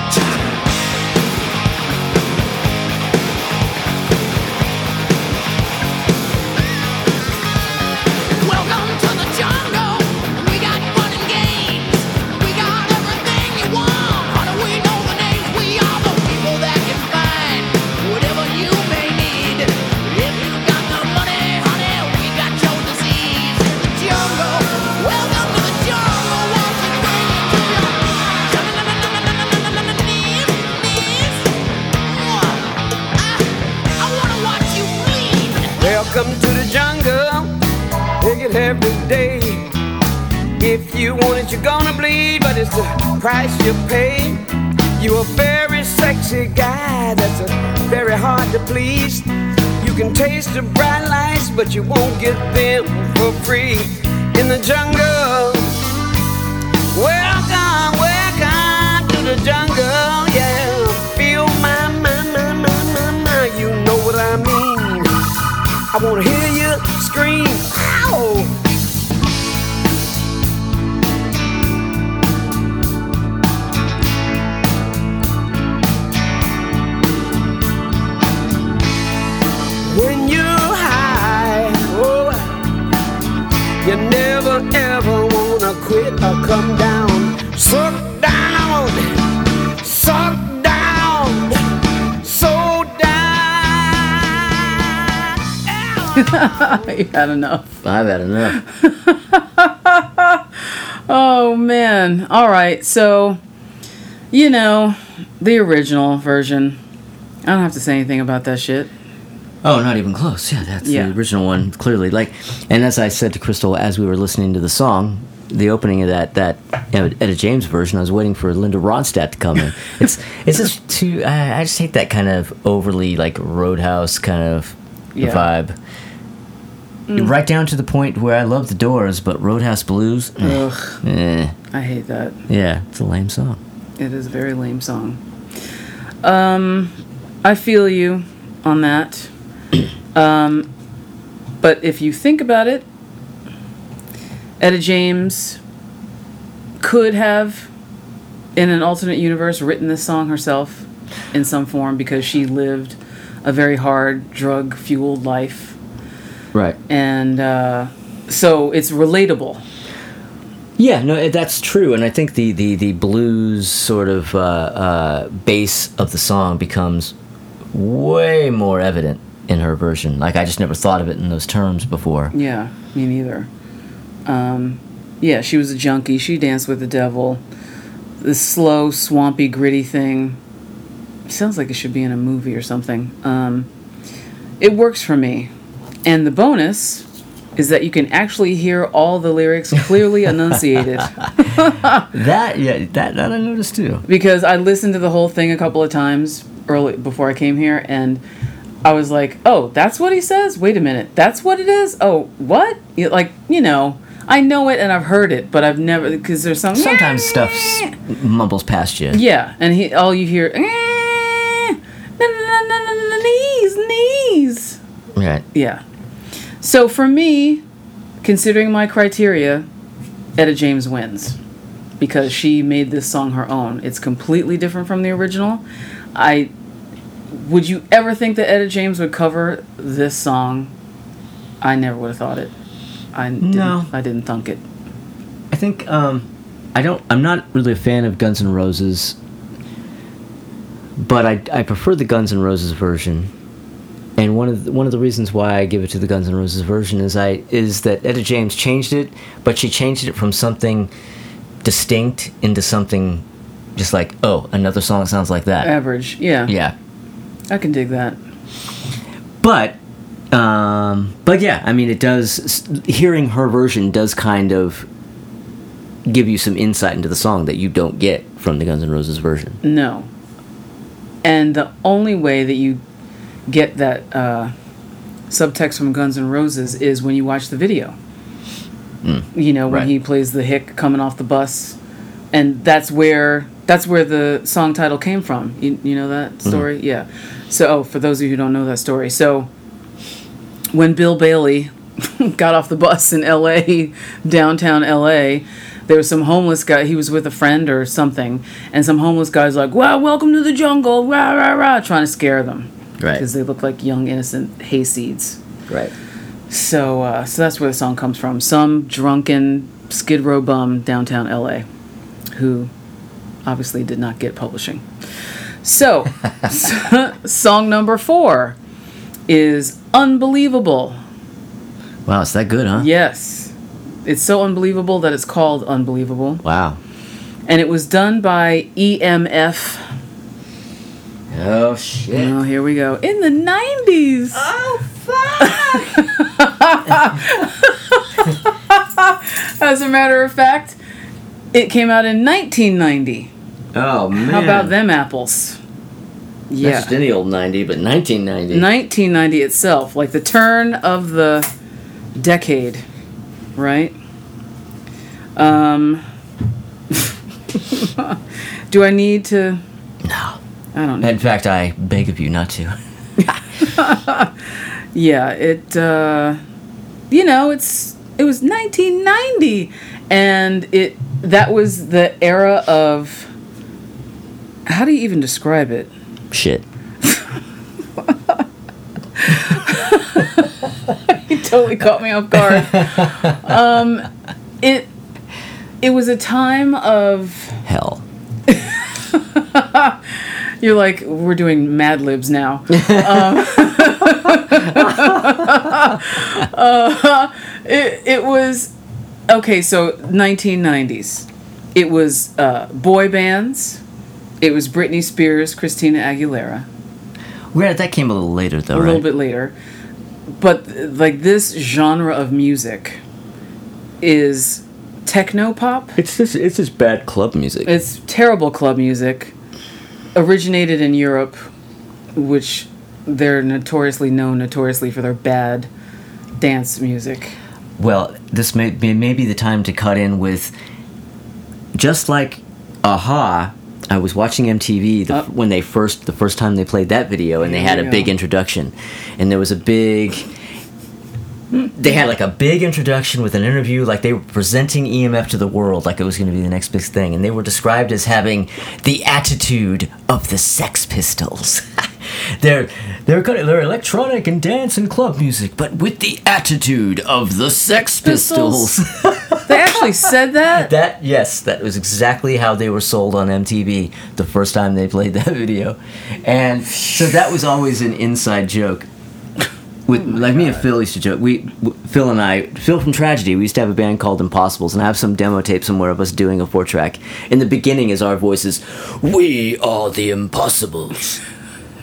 You want it, you're gonna bleed, but it's the price you pay. You're a very sexy guy that's a very hard to please. You can taste the bright lights, but you won't get them for free in the jungle. Welcome, welcome to the jungle, yeah. Feel my, my, my, my, my, my, you know what I mean. I wanna hear you scream, ever wanna quit or come down. Suck down, suck down, so down. you had enough. I've had enough. Oh man. All right. So, you know, the original version. I don't have to say anything about that shit. Oh, not even close. Yeah, that's Yeah. the original one. Clearly, like, and as I said to Crystal as we were listening to the song, the opening of that that you know, Etta James version, I was waiting for Linda Ronstadt to come in. It's it's just too. I, I just hate that kind of overly like Roadhouse kind of Yeah. vibe. right down to the point where I love the Doors, but Roadhouse Blues, Ugh, eh, I hate that. yeah, it's a lame song. It is a very lame song. Um, I feel you on that. Um, but if you think about it, Etta James could have, in an alternate universe, written this song herself in some form because she lived a very hard, drug fueled life. Right. And uh, so it's relatable. Yeah, no, that's true, and I think the the the blues sort of uh, uh, base of the song becomes way more evident in her version. Like I just never thought of it in those terms before. Yeah, me neither. Um, yeah, she was a junkie. She danced with the devil. This slow, swampy, gritty thing. Sounds like it should be in a movie or something. Um, it works for me. And the bonus is that you can actually hear all the lyrics clearly enunciated. That yeah, that that I noticed too. because I listened to the whole thing a couple of times early before I came here, and I was like, "Oh, that's what he says." Wait a minute, that's what it is. Oh, what? Like you know, I know it and I've heard it, but I've never because there's some Sometimes stuff mumbles past you. Yeah, and he all you hear, "Eh, knees, knees. Right. Yeah. So for me, considering my criteria, Etta James wins because she made this song her own. It's completely different from the original. I would you ever think that Etta James would cover this song? I never would have thought it. I didn't, No. I didn't thunk it. I think um, I don't. I'm not really a fan of Guns N' Roses, but I I prefer the Guns N' Roses version. And one of the, one of the reasons why I give it to the Guns N' Roses version is I is that Etta James changed it, but she changed it from something distinct into something just like oh another song sounds like that. Average, yeah. Yeah, I can dig that. but um, but yeah, I mean it does. Hearing her version does kind of give you some insight into the song that you don't get from the Guns N' Roses version. No. And the only way that you get that uh, subtext from Guns N' Roses is when you watch the video. You know, when right. he plays the hick coming off the bus, and that's where that's where the song title came from. You, you know that story, yeah. So, oh, for those of you who don't know that story, so when Bill Bailey got off the bus in L.A., downtown L.A., there was some homeless guy. He was with a friend or something, and some homeless guy's like, "Wow, welcome to the jungle!" Rah rah rah, trying to scare them Right. because they look like young innocent hayseeds. Right. So, uh, so that's where the song comes from. Some drunken Skid Row bum downtown LA, who obviously did not get publishing. So, song number four is Unbelievable. Wow, it's that good, huh? Yes. It's so unbelievable that it's called Unbelievable. Wow. And it was done by EMF. Oh shit. Oh, here we go. In the 90s. Oh fuck. As a matter of fact, it came out in 1990. Oh man. How about them apples? Not Yeah. just any old ninety, but nineteen ninety. 1990 itself, like the turn of the decade, right? Um, do I need to? No. I don't know. In fact, I beg of you not to. Yeah, it. Uh, you know, it's it was 1990, and it that was the era of. How do you even describe it? Shit. You totally caught me off guard. um, it it was a time of Hell. you're like we're doing Mad Libs now. um, uh, it it was okay. So 1990s. It was uh, boy bands. It was Britney Spears, Christina Aguilera. Where that came a little later, though, a right? little bit later. But like this genre of music is techno pop. It's just it's just bad club music. It's terrible club music. Originated in Europe, which they're notoriously known notoriously for their bad dance music. Well, this may, may, be the time to cut in with just like a-ha. I was watching MTV the, Oh. when they first the first time they played that video, and they had a big go. introduction, and there was a big. They had like a big introduction with an interview, like they were presenting EMF to the world, like it was going to be the next big thing, and they were described as having the attitude of the Sex Pistols. they're they're good, they're electronic and dance and club music, but with the attitude of the Sex Pistols? Pistols. They actually said that. That yes, that was exactly how they were sold on MTV the first time they played that video, and so that was always an inside joke. With like me and Phil used to joke. We Phil and I, Phil from Tragedy, we used to have a band called Impossibles, and I have some demo tape somewhere of us doing a four track. In the beginning, is our voices, "We are the Impossibles,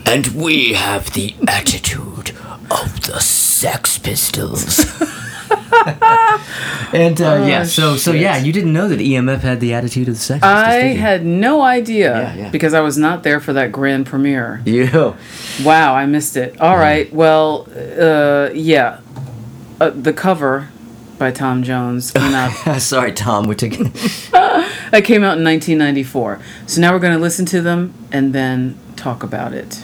and we have the attitude of the Sex Pistols." and uh, yeah, so so yeah, you didn't know that EMF had the attitude of the Sex Pistols. I had no idea Yeah, yeah. because I was not there for that grand premiere. You. Wow, I missed it. All right, well, uh, yeah, uh, the cover by Tom Jones came out. Sorry, Tom. We're taking. It came out in 1994. So now we're going to listen to them and then talk about it.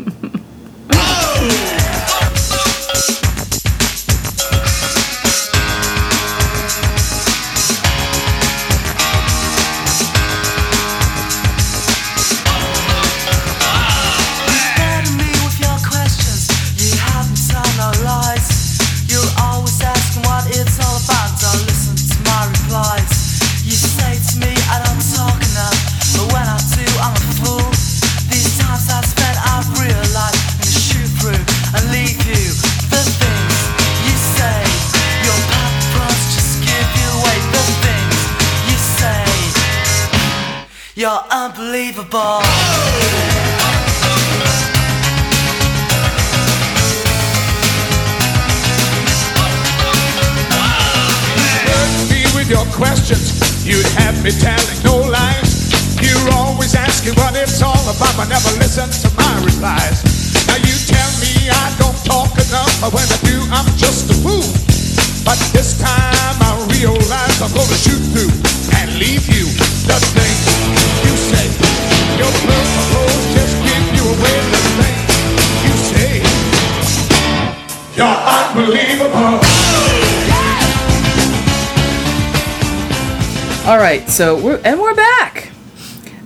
Burden me with your questions. You'd have me telling no lies. You're always asking what it's all about, but never listen to my replies. Now you tell me I don't talk enough, but when I do, I'm just a fool. But this time I realize I'm gonna shoot through and leave you the things you say. All right, so we're and we're back.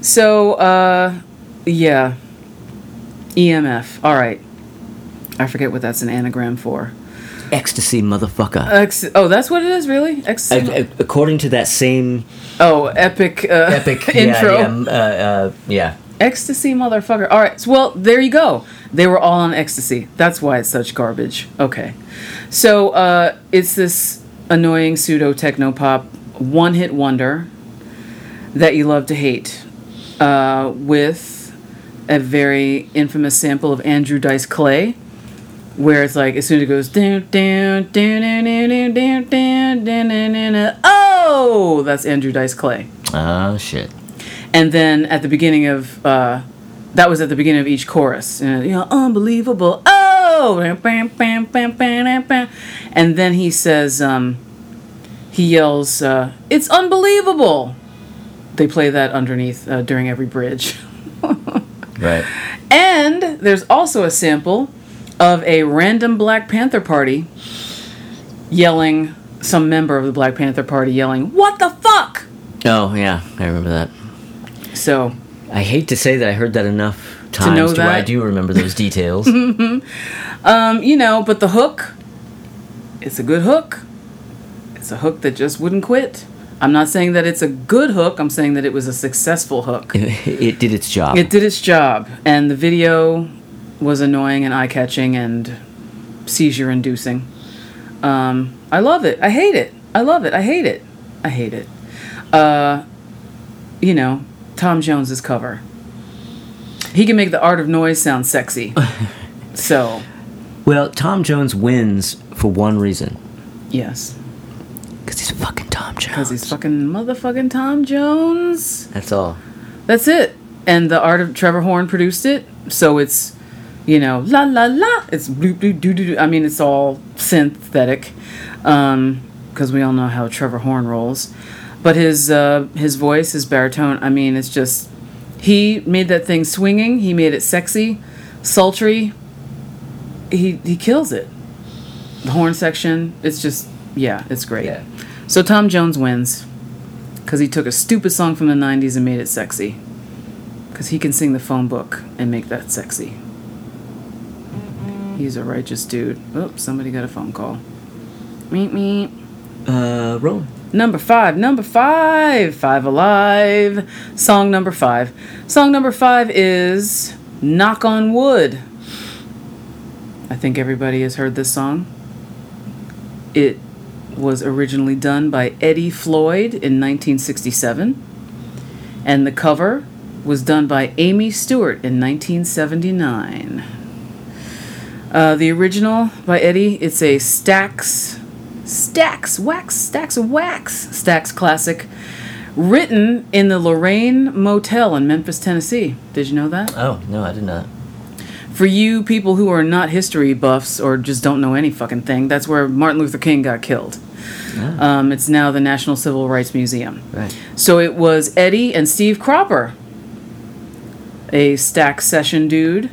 So uh yeah. EMF. All right. I forget what that's an anagram for. Ecstasy, motherfucker. Ex- oh, that's what it is, really? Ecstasy. A- a- according to that same oh, epic, uh, epic intro. Yeah, yeah, uh, uh, yeah. Ecstasy, motherfucker. All right. So, well, there you go. They were all on ecstasy. That's why it's such garbage. Okay. So, uh, it's this annoying pseudo techno pop one hit wonder that you love to hate uh, with a very infamous sample of Andrew Dice Clay. Where it's like as soon as it goes down down down down down down down down down down oh that's Andrew Dice Clay. Oh shit. And then at the beginning of uh, that was at the beginning of each chorus, and, you know, unbelievable. Oh, and then he says, um, he yells, uh, "It's unbelievable!" They play that underneath uh, during every bridge. Right. And there's also a sample of a random Black Panther party yelling, some member of the Black Panther party yelling, "What the fuck!" Oh yeah, I remember that. So I hate to say that I heard that enough times know to, where I do remember those details. Um, you know, but the hook, it's a good hook. It's a hook that just wouldn't quit. I'm not saying that it's a good hook. I'm saying that it was a successful hook. it did its job. It did its job, and the video was annoying and eye-catching and seizure-inducing. Um, I love it. I hate it. I love it. I hate it. I hate it. Uh, you know, Tom Jones's cover. He can make the art of noise sound sexy. so, well, Tom Jones wins for one reason. yes. Because he's fucking Tom Jones. Because he's fucking motherfucking Tom Jones. That's all. That's it. And the art of Trevor Horn produced it, so it's you know, la la la. It's bloop bloop doo doo doo. I mean, it's all synthetic, because we all know how Trevor Horn rolls. But his uh, his voice, his baritone. I mean, it's just he made that thing swinging. He made it sexy, sultry. He he kills it. The horn section. It's just yeah, it's great. Yeah. So Tom Jones wins because he took a stupid song from the '90s and made it sexy. Because he can sing the phone book and make that sexy. He's a righteous dude. Oops, somebody got a phone call. Meet me. Uh, roll. Number five, number five, Five Alive. Song number five. Song number five is Knock on Wood. I think everybody has heard this song. It was originally done by Eddie Floyd in 1967, and the cover was done by Amy Stewart in 1979. Uh, the original by Eddie, it's a Stax, Stax, Wax, Stacks of Wax, Stax classic, written in the Lorraine Motel in Memphis, Tennessee. Did you know that? Oh no, I didn't. For you people who are not history buffs or just don't know any fucking thing, that's where Martin Luther King got killed. Um, it's now the National Civil Rights Museum. Right. So it was Eddie and Steve Cropper, a Stax session dude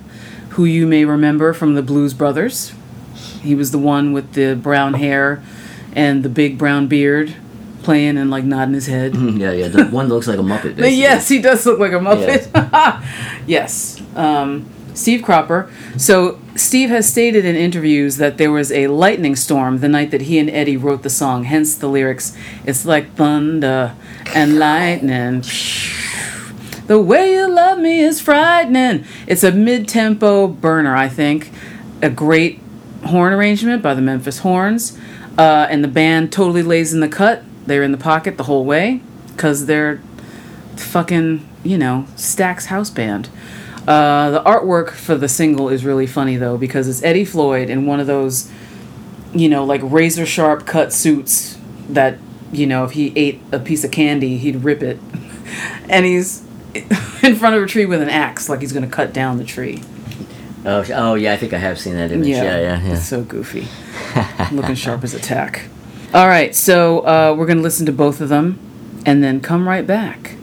who you may remember from the Blues Brothers. He was the one with the brown hair and the big brown beard playing and like nodding his head. Yeah, yeah. The one that looks like a muppet. Yes, he does look like a Muppet. yes. Um, Steve Cropper. So Steve has stated in interviews that there was a lightning storm the night that he and Eddie wrote the song. Hence the lyrics, "It's like thunder and lightning." The way you love me is frightening. It's a mid-tempo burner, I think. A great horn arrangement by the Memphis Horns, uh, and the band totally lays in the cut. They're in the pocket the whole way because they're fucking, you know, Stax house band. Uh, the artwork for the single is really funny though because it's Eddie Floyd in one of those, you know, like razor sharp cut suits that, you know, if he ate a piece of candy, he'd rip it. and he's in front of a tree with an axe, like he's gonna cut down the tree. Oh, oh yeah, I think I have seen that image. Yeah, yeah, yeah. It's so goofy. Looking sharp as a tack. All right, so uh, we're going to listen to both of them and then come right back.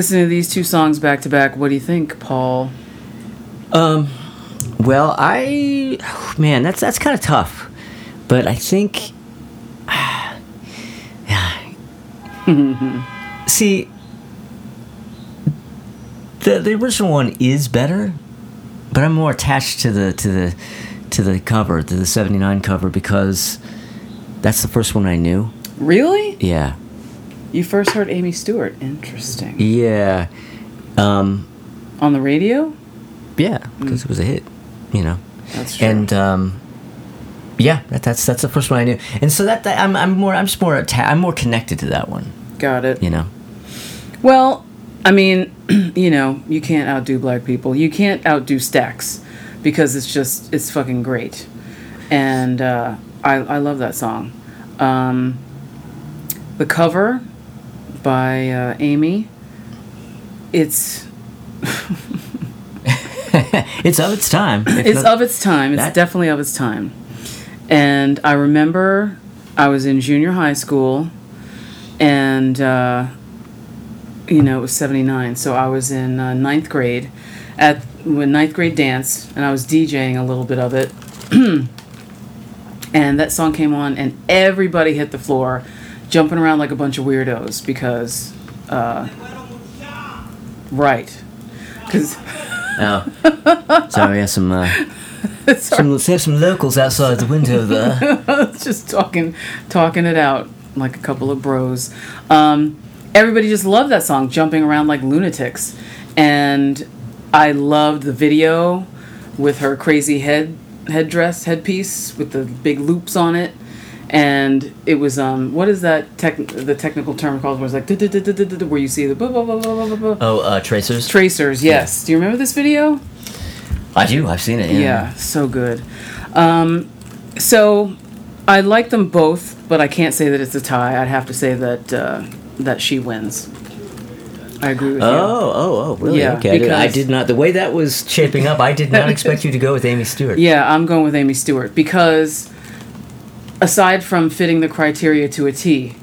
Listening to these two songs back to back, what do you think, Paul? Um, well, I man, that's that's kind of tough, but I think, yeah. See, the the original one is better, but I'm more attached to the to the to the cover, to the '79 cover, because that's the first one I knew. Really? Yeah. You first heard Amy Stewart. Interesting. Yeah. Um, On the radio? yeah, because it was a hit, you know. That's true. And um, yeah, that, that's that's the first one I knew. And so that, that I'm I'm more I'm just more atta- I'm more connected to that one, Got it. you know. Well, I mean, you know, you can't outdo black people. You can't outdo Stax because it's just it's fucking great, and uh, I I love that song. Um, the cover by uh, Amy. It's It's of its time. If it's of its time. It's That- definitely of its time. And I remember I was in junior high school, and uh, you know it was '79, so I was in uh, ninth grade at when ninth grade dance, and I was DJing a little bit of it. and that song came on, and everybody hit the floor, jumping around like a bunch of weirdos because, uh, right, because. Oh. Sorry, we have some, uh, some, we have some locals outside the window there. just talking talking it out like a couple of bros um, everybody just loved that song jumping around like lunatics and i loved the video with her crazy head headdress headpiece with the big loops on it and it was um what is that tech the technical term called where it's like where you see the blah, blah, blah, blah, blah, blah. Oh, uh, tracers. tracers yes do you remember this video I do. I've seen it. Yeah. yeah, so good. Um, so I like them both, but I can't say that it's a tie. I'd have to say that uh, that she wins. I agree with Oh, you. oh, oh, oh, really? Yeah, okay. I did, I did not. The way that was shaping up, I did not expect you to go with Amy Stewart. Yeah, I'm going with Amy Stewart because aside from fitting the criteria to a T,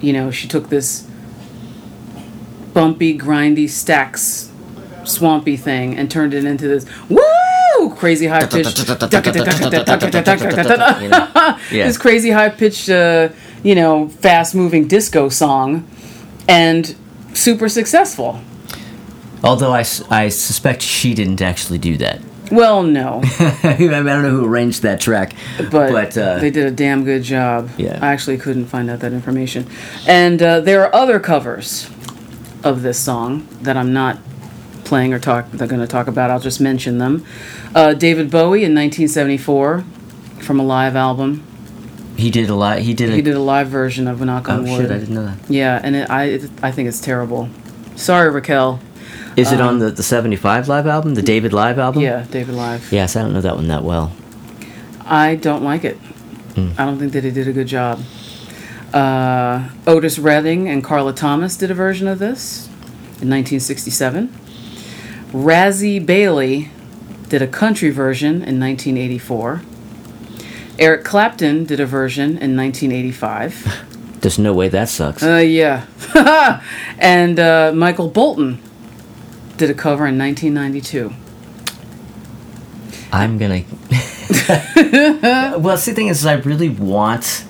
you know, she took this bumpy, grindy, Stax, swampy thing and turned it into this woo crazy high pitched You know? Yeah. this crazy high pitched, uh, you know, fast moving disco song, and super successful. Although I, I suspect she didn't actually do that. Well, no, I don't know who arranged that track, but, but uh, they did a damn good job. Yeah. I actually couldn't find out that information. And uh, there are other covers of this song that I'm not playing or talk. They're going to talk about. I'll just mention them. Uh, David Bowie in 1974 from a live album. he did a lot. He did a. He did a live version of Knock oh on Wood. shit! I didn't know that. Yeah, and it, I it, I think it's terrible. Sorry, Raquel. Is it on the the '75 live album, the David live album? Um, Yeah, David Live. Yes, I don't know that one that well. I don't like it. Hmm. I don't think that he did a good job. Uh, Otis Redding and Carla Thomas did a version of this in 1967. Razzy Bailey did a country version in 1984. Eric Clapton did a version in 1985. There's no way that sucks. Uh, yeah. and uh, Michael Bolton did a cover in 1992. I'm gonna. well, see, the thing is, I really want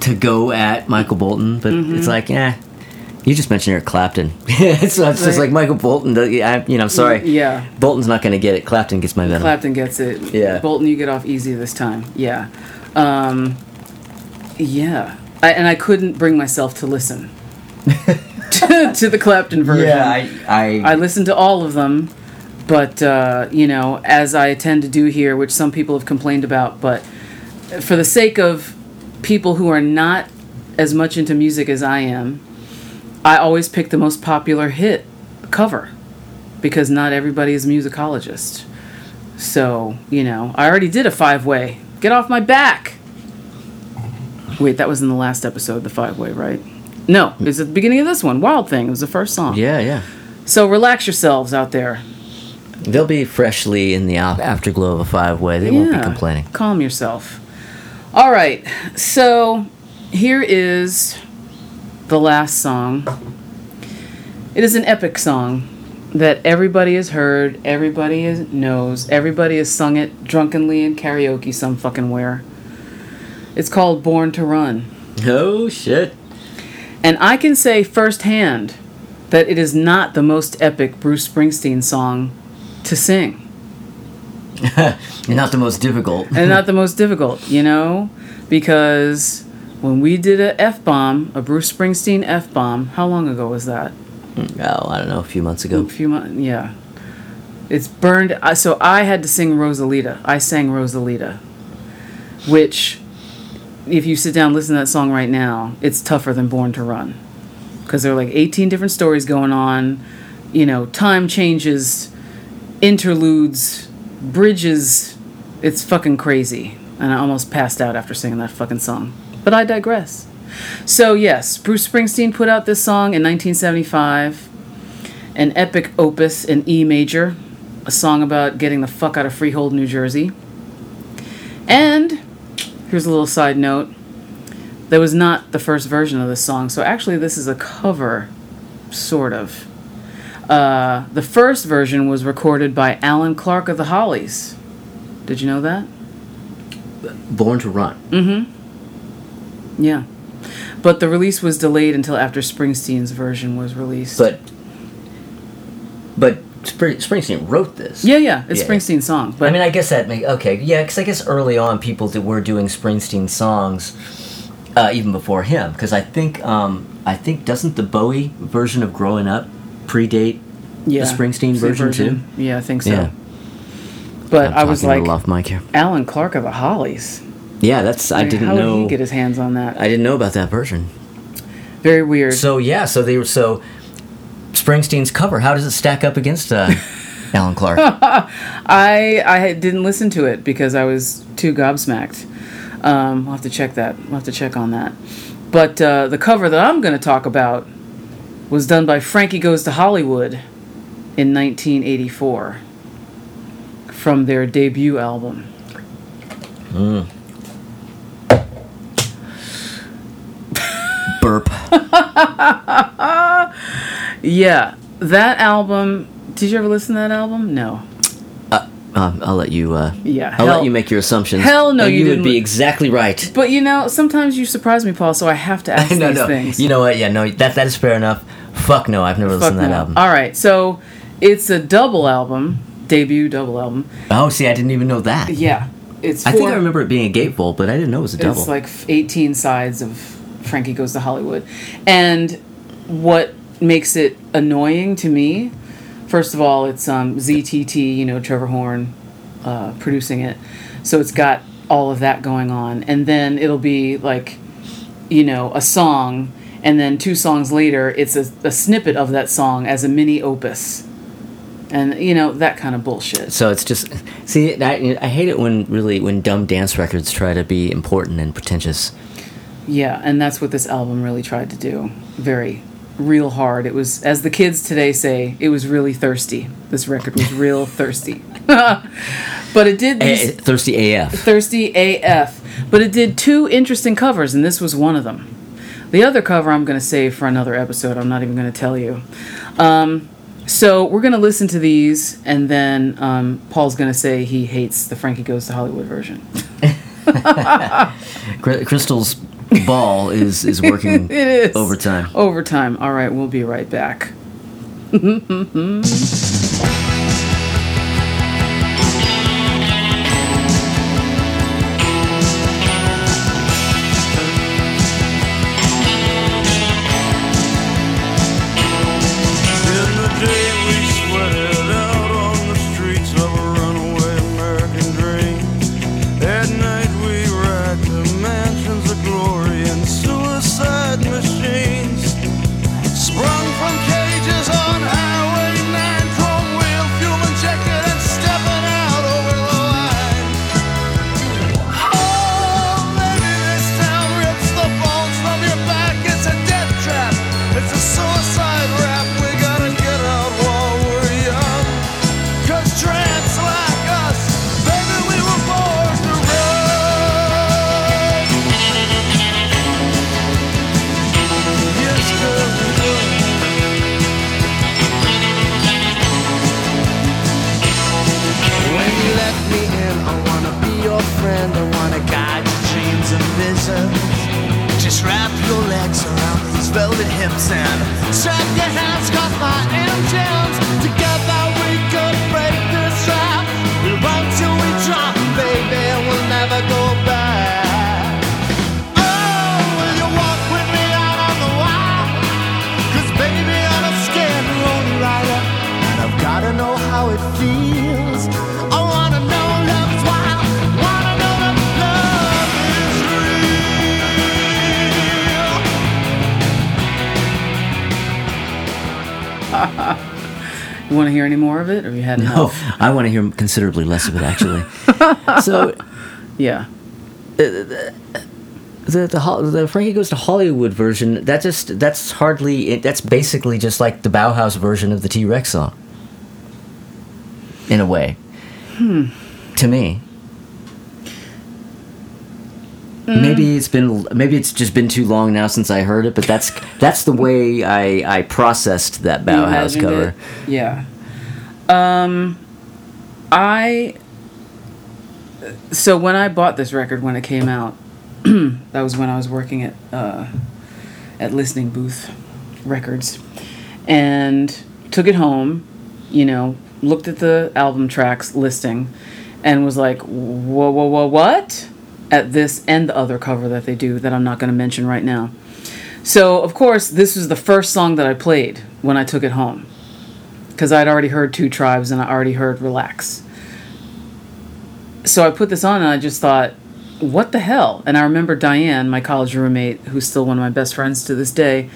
to go at Michael Bolton, but Mm-hmm. it's like, eh. You just mentioned Eric Clapton, so it's just like Michael Bolton. I, you know, I'm sorry. Yeah. Bolton's not gonna get it. Clapton gets my venom. Clapton gets it. Yeah. Bolton, you get off easy this time. Yeah. Um, yeah. I, and I couldn't bring myself to listen to, to the Clapton version. yeah, I, I, I listened to all of them, but uh, you know, as I tend to do here, which some people have complained about, but for the sake of people who are not as much into music as I am, I always pick the most popular hit cover because not everybody is a musicologist. So, you know, I already did a five way. Get off my back! Wait, that was in the last episode, the five way, right? No, it was at the beginning of this one. Wild Thing. It was the first song. yeah, yeah. So relax yourselves out there. They'll be freshly in the afterglow of a five way. They won't be complaining. Calm yourself. All right. So here is the last song. It is an epic song that everybody has heard, everybody is, knows, everybody has sung it drunkenly in karaoke some fucking where. It's called Born to Run. Oh shit! And I can say firsthand that it is not the most epic Bruce Springsteen song to sing. And not the most difficult. and not the most difficult, you know, because when we did a F bomb, a Bruce Springsteen F bomb. How long ago was that? Oh, I don't know, a few months ago. A few months. Yeah. It's burned. So I had to sing Rosalita. I sang Rosalita, which, if you sit down and listen to that song right now, it's tougher than Born to Run, because there are like 18 different stories going on. You know, time changes, interludes, bridges. It's fucking crazy, and I almost passed out after singing that fucking song. But I digress. So yes, Bruce Springsteen put out this song in 1975 an epic opus in E major, a song about getting the fuck out of Freehold, New Jersey. And here's a little side note that was not the first version of this song, so actually, this is a cover, sort of. Uh, the first version was recorded by Allan Clarke of the Hollies. Did you know that? Born to Run. Mm-hmm. Yeah. But the release was delayed until after Springsteen's version was released. But but Spring, Springsteen wrote this. yeah, yeah, it's Yeah. Springsteen's song. But I mean, I guess that make okay, yeah, because I guess early on people did, were doing Springsteen songs, uh, even before him. Because I think, um, I think doesn't the Bowie version of "Growing Up" predate yeah, the Springsteen same version, too? Yeah, I think so. Yeah. But I'm I was like, off mic here. Allan Clarke of the Hollies. Yeah, that's I Like, didn't how know. did he get his hands on that? I didn't know about that version. Very weird. So yeah, so they were so Springsteen's cover. How does it stack up against uh, Allan Clarke? I I didn't listen to it because I was too gobsmacked. Um, I'll have to check that. We'll have to check on that. But uh, the cover that I'm going to talk about was done by Frankie Goes to Hollywood in 1984 from their debut album. Burp. Yeah, that album. Did you ever listen to that album? No. Um, I'll let you. Uh, Yeah, I'll hell- let you make your assumptions. hell no, you you would be exactly right. But you know, sometimes you surprise me, Paul. So I have to ask no, these no. things. You know what? Yeah, no. That that is fair enough. Fuck no, I've never Fuck listened to that no. album. All right, so it's a double album, debut double album. Oh, see, I didn't even know that. Yeah, it's. I think I remember it being a gatefold, but I didn't know it was a double. It's like 18 sides of Frankie Goes to Hollywood. And what makes it annoying to me, first of all, it's um, ZTT, you know, Trevor Horn uh, producing it. So it's got all of that going on. And then it'll be like, you know, a song. And then two songs later, it's a, a snippet of that song as a mini opus. And, you know, that kind of bullshit. so it's just see. I, I hate it when really when dumb dance records try to be important and pretentious. Yeah, and that's what this album really tried to do. Very real hard. It was as the kids today say, it was really thirsty. This record was real thirsty. but it did these eh, thirsty AF. thirsty AF. But it did two interesting covers and this was one of them. The other cover I'm going to save for another episode. I'm not even going to tell you. Um, so we're going to listen to these, and then um, Paul's going to say he hates the Frankie Goes to Hollywood version. Crystal's ball is is working It is overtime. Overtime. All right, we'll be right back. You want to hear any more of it, or you had no, enough? I want to hear considerably less of it actually. so Yeah. the the Hol- the Frankie Goes to Hollywood version that just that's hardly that's basically just like the Bauhaus version of the T Rex song. In a way. Hmm. To me. Maybe it's been maybe it's just been too long now since I heard it, but that's that's the way I I processed that Bauhaus cover. it? Yeah. Um, I. So when I bought this record when it came out, that was when I was working at uh, at Listening Booth Records, and took it home. You know, looked at the album tracks listing, and was like, "Whoa, whoa, whoa, what?" At this and the other cover that they do that I'm not going to mention right now. So of course, this was the first song that I played when I took it home because I'd already heard Two Tribes and I already heard Relax. So I put this on and I just thought, what the hell? And I remember Diane, my college roommate, who's still one of my best friends to this day,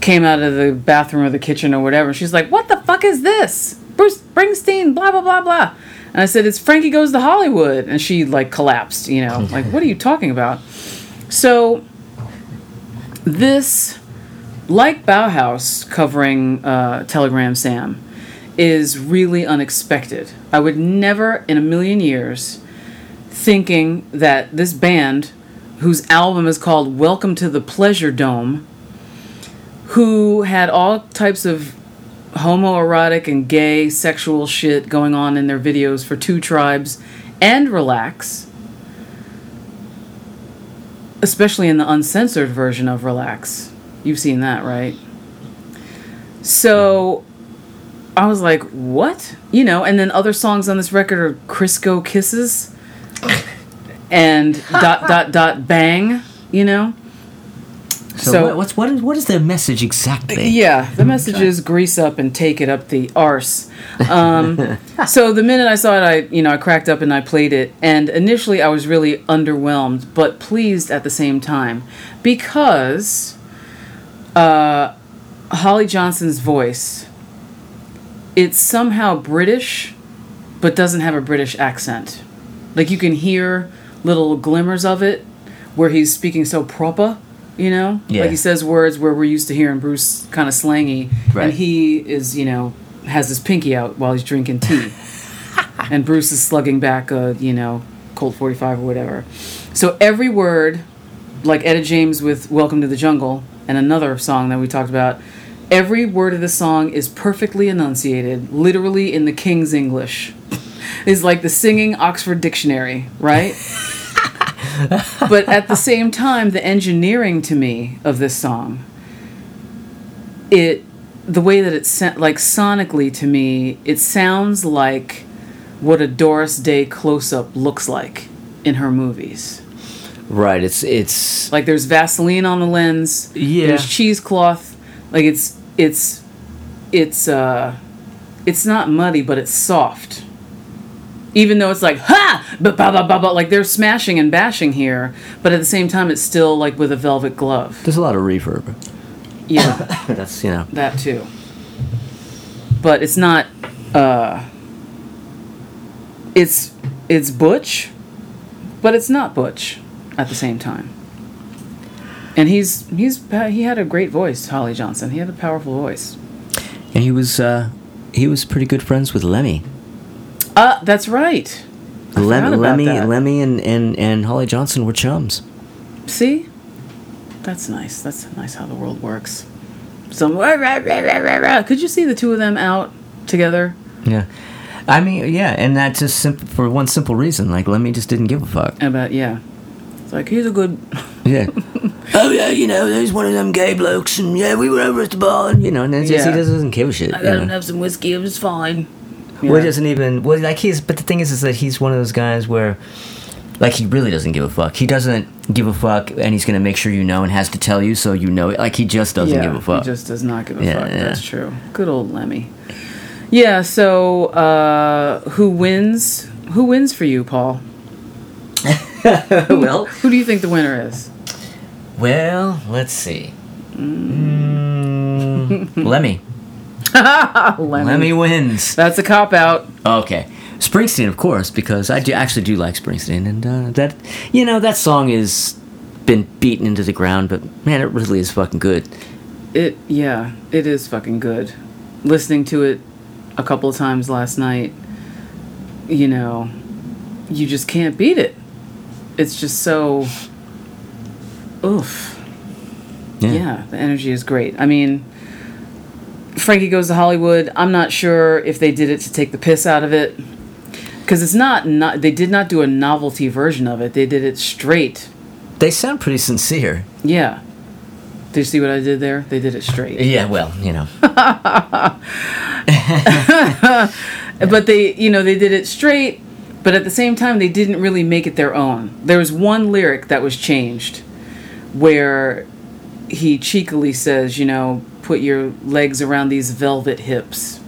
came out of the bathroom or the kitchen or whatever. She's like, what the fuck is this? Bruce Springsteen, blah, blah, blah, blah. And I said, it's Frankie Goes to Hollywood. And she like collapsed, you know, like, what are you talking about? So this like Bauhaus covering uh, Telegram Sam, is really unexpected. I would never in a million years thinking that this band, whose album is called Welcome to the Pleasure Dome, who had all types of homoerotic and gay sexual shit going on in their videos for Two Tribes and Relax, especially in the uncensored version of Relax. You've seen that, right? So I was like, what? You know, and then other songs on this record are Krisco Kisses and dot dot dot bang, you know? So, So- what, what's what is what is their message exactly? Yeah, the message is grease up and take it up the arse. Um, so the minute I saw it, I you know I cracked up and I played it, and initially I was really underwhelmed, but pleased at the same time because uh, Holly Johnson's voice, it's somehow British, but doesn't have a British accent. Like you can hear little glimmers of it where he's speaking so proper, you know? Yeah. Like he says words where we're used to hearing Bruce kind of slangy. Right. And he is, you know, has his pinky out while he's drinking tea. and Bruce is slugging back a, you know, Colt 45 or whatever. So every word, like Etta James with Welcome to the Jungle and another song that we talked about, every word of the song is perfectly enunciated, literally in the King's English. Is like the singing Oxford Dictionary, right? but at the same time, the engineering to me of this song, it, the way that it's sent, like sonically to me, it sounds like what a Doris Day close up looks like in her movies. Right. It's it's Like there's Vaseline on the lens. Yeah. There's cheesecloth. Like it's it's it's uh it's not muddy, but it's soft. Even though it's like ha, but ba ba ba ba, like they're smashing and bashing here, but at the same time, it's still like with a velvet glove. there's a lot of reverb. Yeah, That's you know. that too. But it's not. uh It's it's butch, but it's not butch at the same time. And he's he's he had a great voice, Holly Johnson. He had a powerful voice. And he was uh he was pretty good friends with Lemmy. Uh, that's right. Lem- Lemmy that. Lemmy and, and and Holly Johnson were chums. See, that's nice. That's nice how the world works. Some could you see the two of them out together? Yeah. I mean, yeah, and that's just simple for one simple reason. Like Lemmy just didn't give a fuck. About yeah, it's like he's a good. Yeah. oh yeah, you know, he's one of them gay blokes, and yeah, we were over at the bar, and you know, and it's just, he just doesn't give a shit. I got him have some whiskey. It was fine. Well, Yeah. he doesn't even. Well, like he's. But the thing is, is that he's one of those guys where, like, he really doesn't give a fuck. He doesn't give a fuck, and he's gonna make sure you know, and has to tell you so you know it. Like he just doesn't yeah, give a fuck. He just does not give a Yeah, fuck. That's true. Good old Lemmy. Yeah. So, uh, who wins? Who wins for you, Paul? well, Who do you think the winner is? well, let's see. Mm, Lemmy. Lemmy. Lemmy wins. That's a cop out. Okay. Springsteen, of course, because I do actually do like Springsteen, and uh, that you know that song has been beaten into the ground, but man, it really is fucking good. It yeah, it is fucking good. Listening to it a couple of times last night, you know, you just can't beat it. It's just so oof. Yeah. the energy is great. I mean, Frankie Goes to Hollywood, I'm not sure if they did it to take the piss out of it. Cuz it's not, not they did not do a novelty version of it. They did it straight. They sound pretty sincere. Yeah. Did you see what I did there? They did it straight. Yeah, well, you know. But they, you know, they did it straight, but at the same time, they didn't really make it their own. There was one lyric that was changed where he cheekily says, you know, put your legs around these velvet hips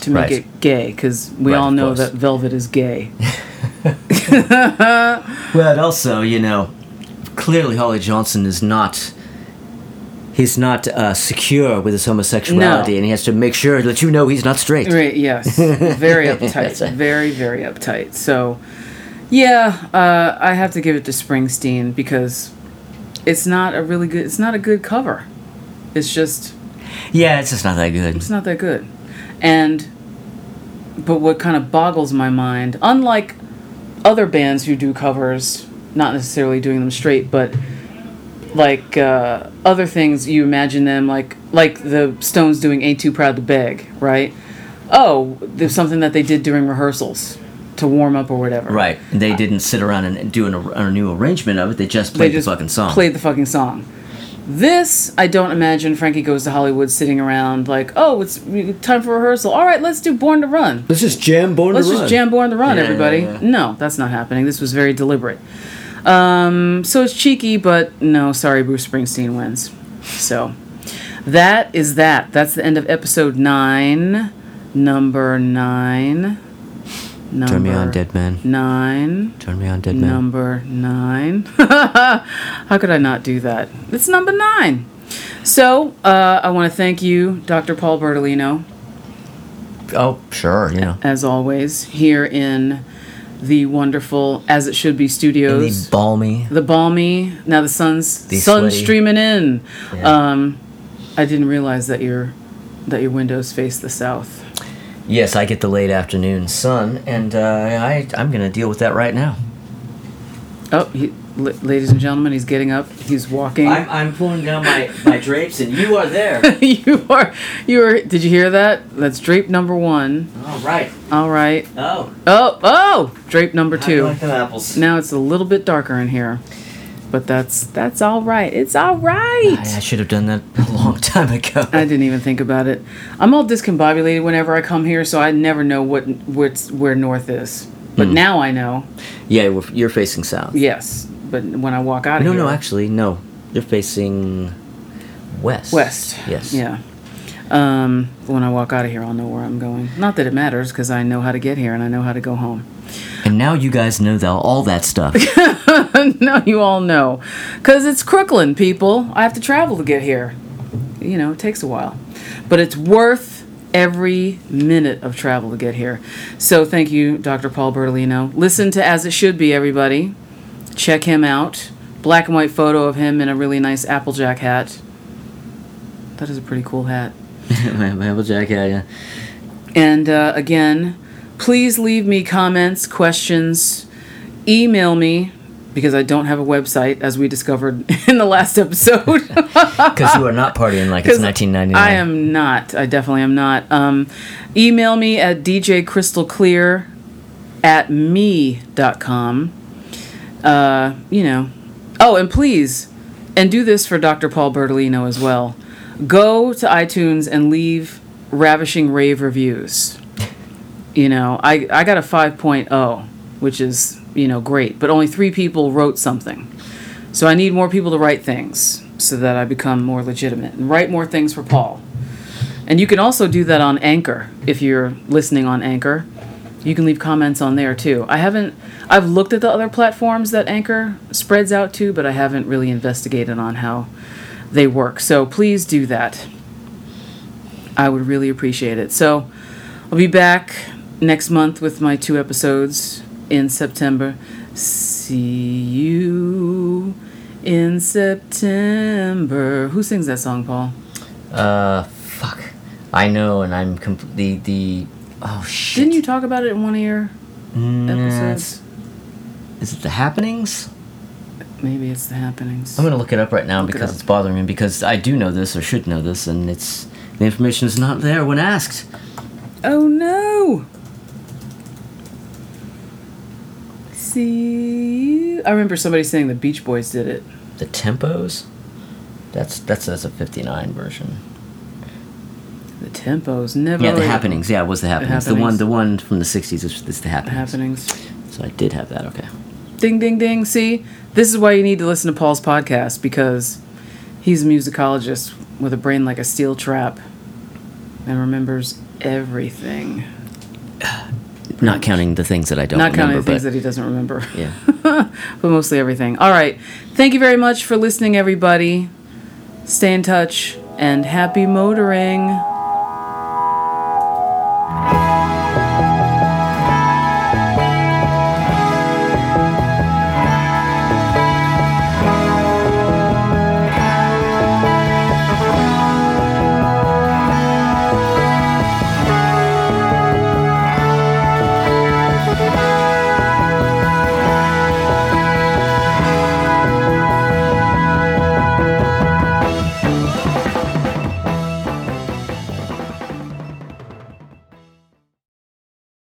to make Right. it gay, because we Right, all know that velvet is gay. Well, also, you know, clearly Holly Johnson is not. He's not uh, secure with his homosexuality, No. and he has to make sure that you know he's not straight. Right, yes. Very uptight. very, very uptight. So, yeah, uh, I have to give it to Springsteen because it's not a really good, it's not a good cover. It's just, Yeah, it's just not that good. it's not that good. And, but what kind of boggles my mind, unlike other bands who do covers, not necessarily doing them straight, but like uh, other things you imagine them like like the stones doing ain't too proud to beg right oh there's something that they did during rehearsals to warm up or whatever Right. They didn't sit around and do an, a new arrangement of it. They just they played just the fucking song. played the fucking song this i don't imagine frankie goes to hollywood sitting around like oh it's time for rehearsal all right let's do born to run Let's just jam Born to Run. Let's just jam Born to Run, Yeah, everybody. yeah, yeah. No, that's not happening. This was very deliberate. Um, so it's cheeky, but no, sorry, Bruce Springsteen wins. So that is that. That's the end of episode nine. Number nine. Number Turn me on, dead man. Nine. Turn me on, dead man. Number nine. How could I not do that? It's number nine. So uh, I want to thank you, Dr. Paul Bertolino, Oh, sure, you know. as always, here in the wonderful As It Should Be In Studios. the balmy. The balmy. Now the sun's The sun's sweaty. streaming in. Yeah. Um, I didn't realize that your that your windows face the south. Yes, I get the late afternoon sun, and uh, I I'm gonna deal with that right now. Oh, he, la- ladies and gentlemen, he's getting up. He's walking. I'm I'm pulling down my my drapes, and you are there. you are you are. Did you hear that? That's drape number one. All right. All right. Oh. Oh oh, drape number do two. like them apples? Now it's a little bit darker in here, but that's that's all right. It's all right. I, I should have done that a long time ago. I didn't even think about it. I'm all discombobulated whenever I come here, so I never know what what's where north is. But Hmm. now I know. yeah, you're facing south. Yes, but when I walk out of here No, here, no, actually, no. You're facing west. west. Yes. Yeah. Um, when I walk out of here, I'll know where I'm going. Not that it matters, because I know how to get here and I know how to go home. And now you guys know that, all that stuff. no, you all know, because it's Crooklyn, people. I have to travel to get here. You know, it takes a while, but it's worth every minute of travel to get here. So thank you, Dr. Paul Bertolino. Listen to As It Should Be, everybody. Check him out. Black and white photo of him in a really nice Applejack hat. That is a pretty cool hat. my applejack, yeah, yeah. And uh, again, please leave me comments, questions, email me because I don't have a website, as we discovered in the last episode. Because you are not partying like it's 1999. I am not. I definitely am not. Um, email me at djcrystalclear at me.com. Uh, you know. Oh, and please, and do this for Dr. Paul Bertolino as well. Go to iTunes and leave ravishing rave reviews. You know, I, I got a 5.0, which is, you know, great, but only three people wrote something. So I need more people to write things so that I become more legitimate and write more things for Paul. And you can also do that on Anchor if you're listening on Anchor. You can leave comments on there too. I haven't I've looked at the other platforms that Anchor spreads out to, but I haven't really investigated on how they work. So please do that. I would really appreciate it. So I'll be back next month with my two episodes in September. See you in September. Who sings that song, Paul? Uh, fuck. I know, and I'm completely the. Oh shit. Didn't you talk about it in one of your Nah, episodes? Is it the happenings? Maybe it's the happenings. I'm gonna look it up right now Look because up. it's bothering me because I do know this or should know this, and it's the information is not there when asked. Oh no! See. I remember somebody saying the Beach Boys did it. The tempos. That's that's that's a 59 version. The tempos never. Yeah, the happenings. Yeah, it was the happenings. The, one Happenings. the one from the 60s is, is the happenings. Happenings. So I did have that. Okay. Ding ding ding. See, this is why you need to listen to Paul's podcast because he's a musicologist with a brain like a steel trap and remembers everything. Not counting the things that I don't remember. Not counting the things that he doesn't remember. yeah. but mostly everything. All right. Thank you very much for listening, everybody. Stay in touch and happy motoring.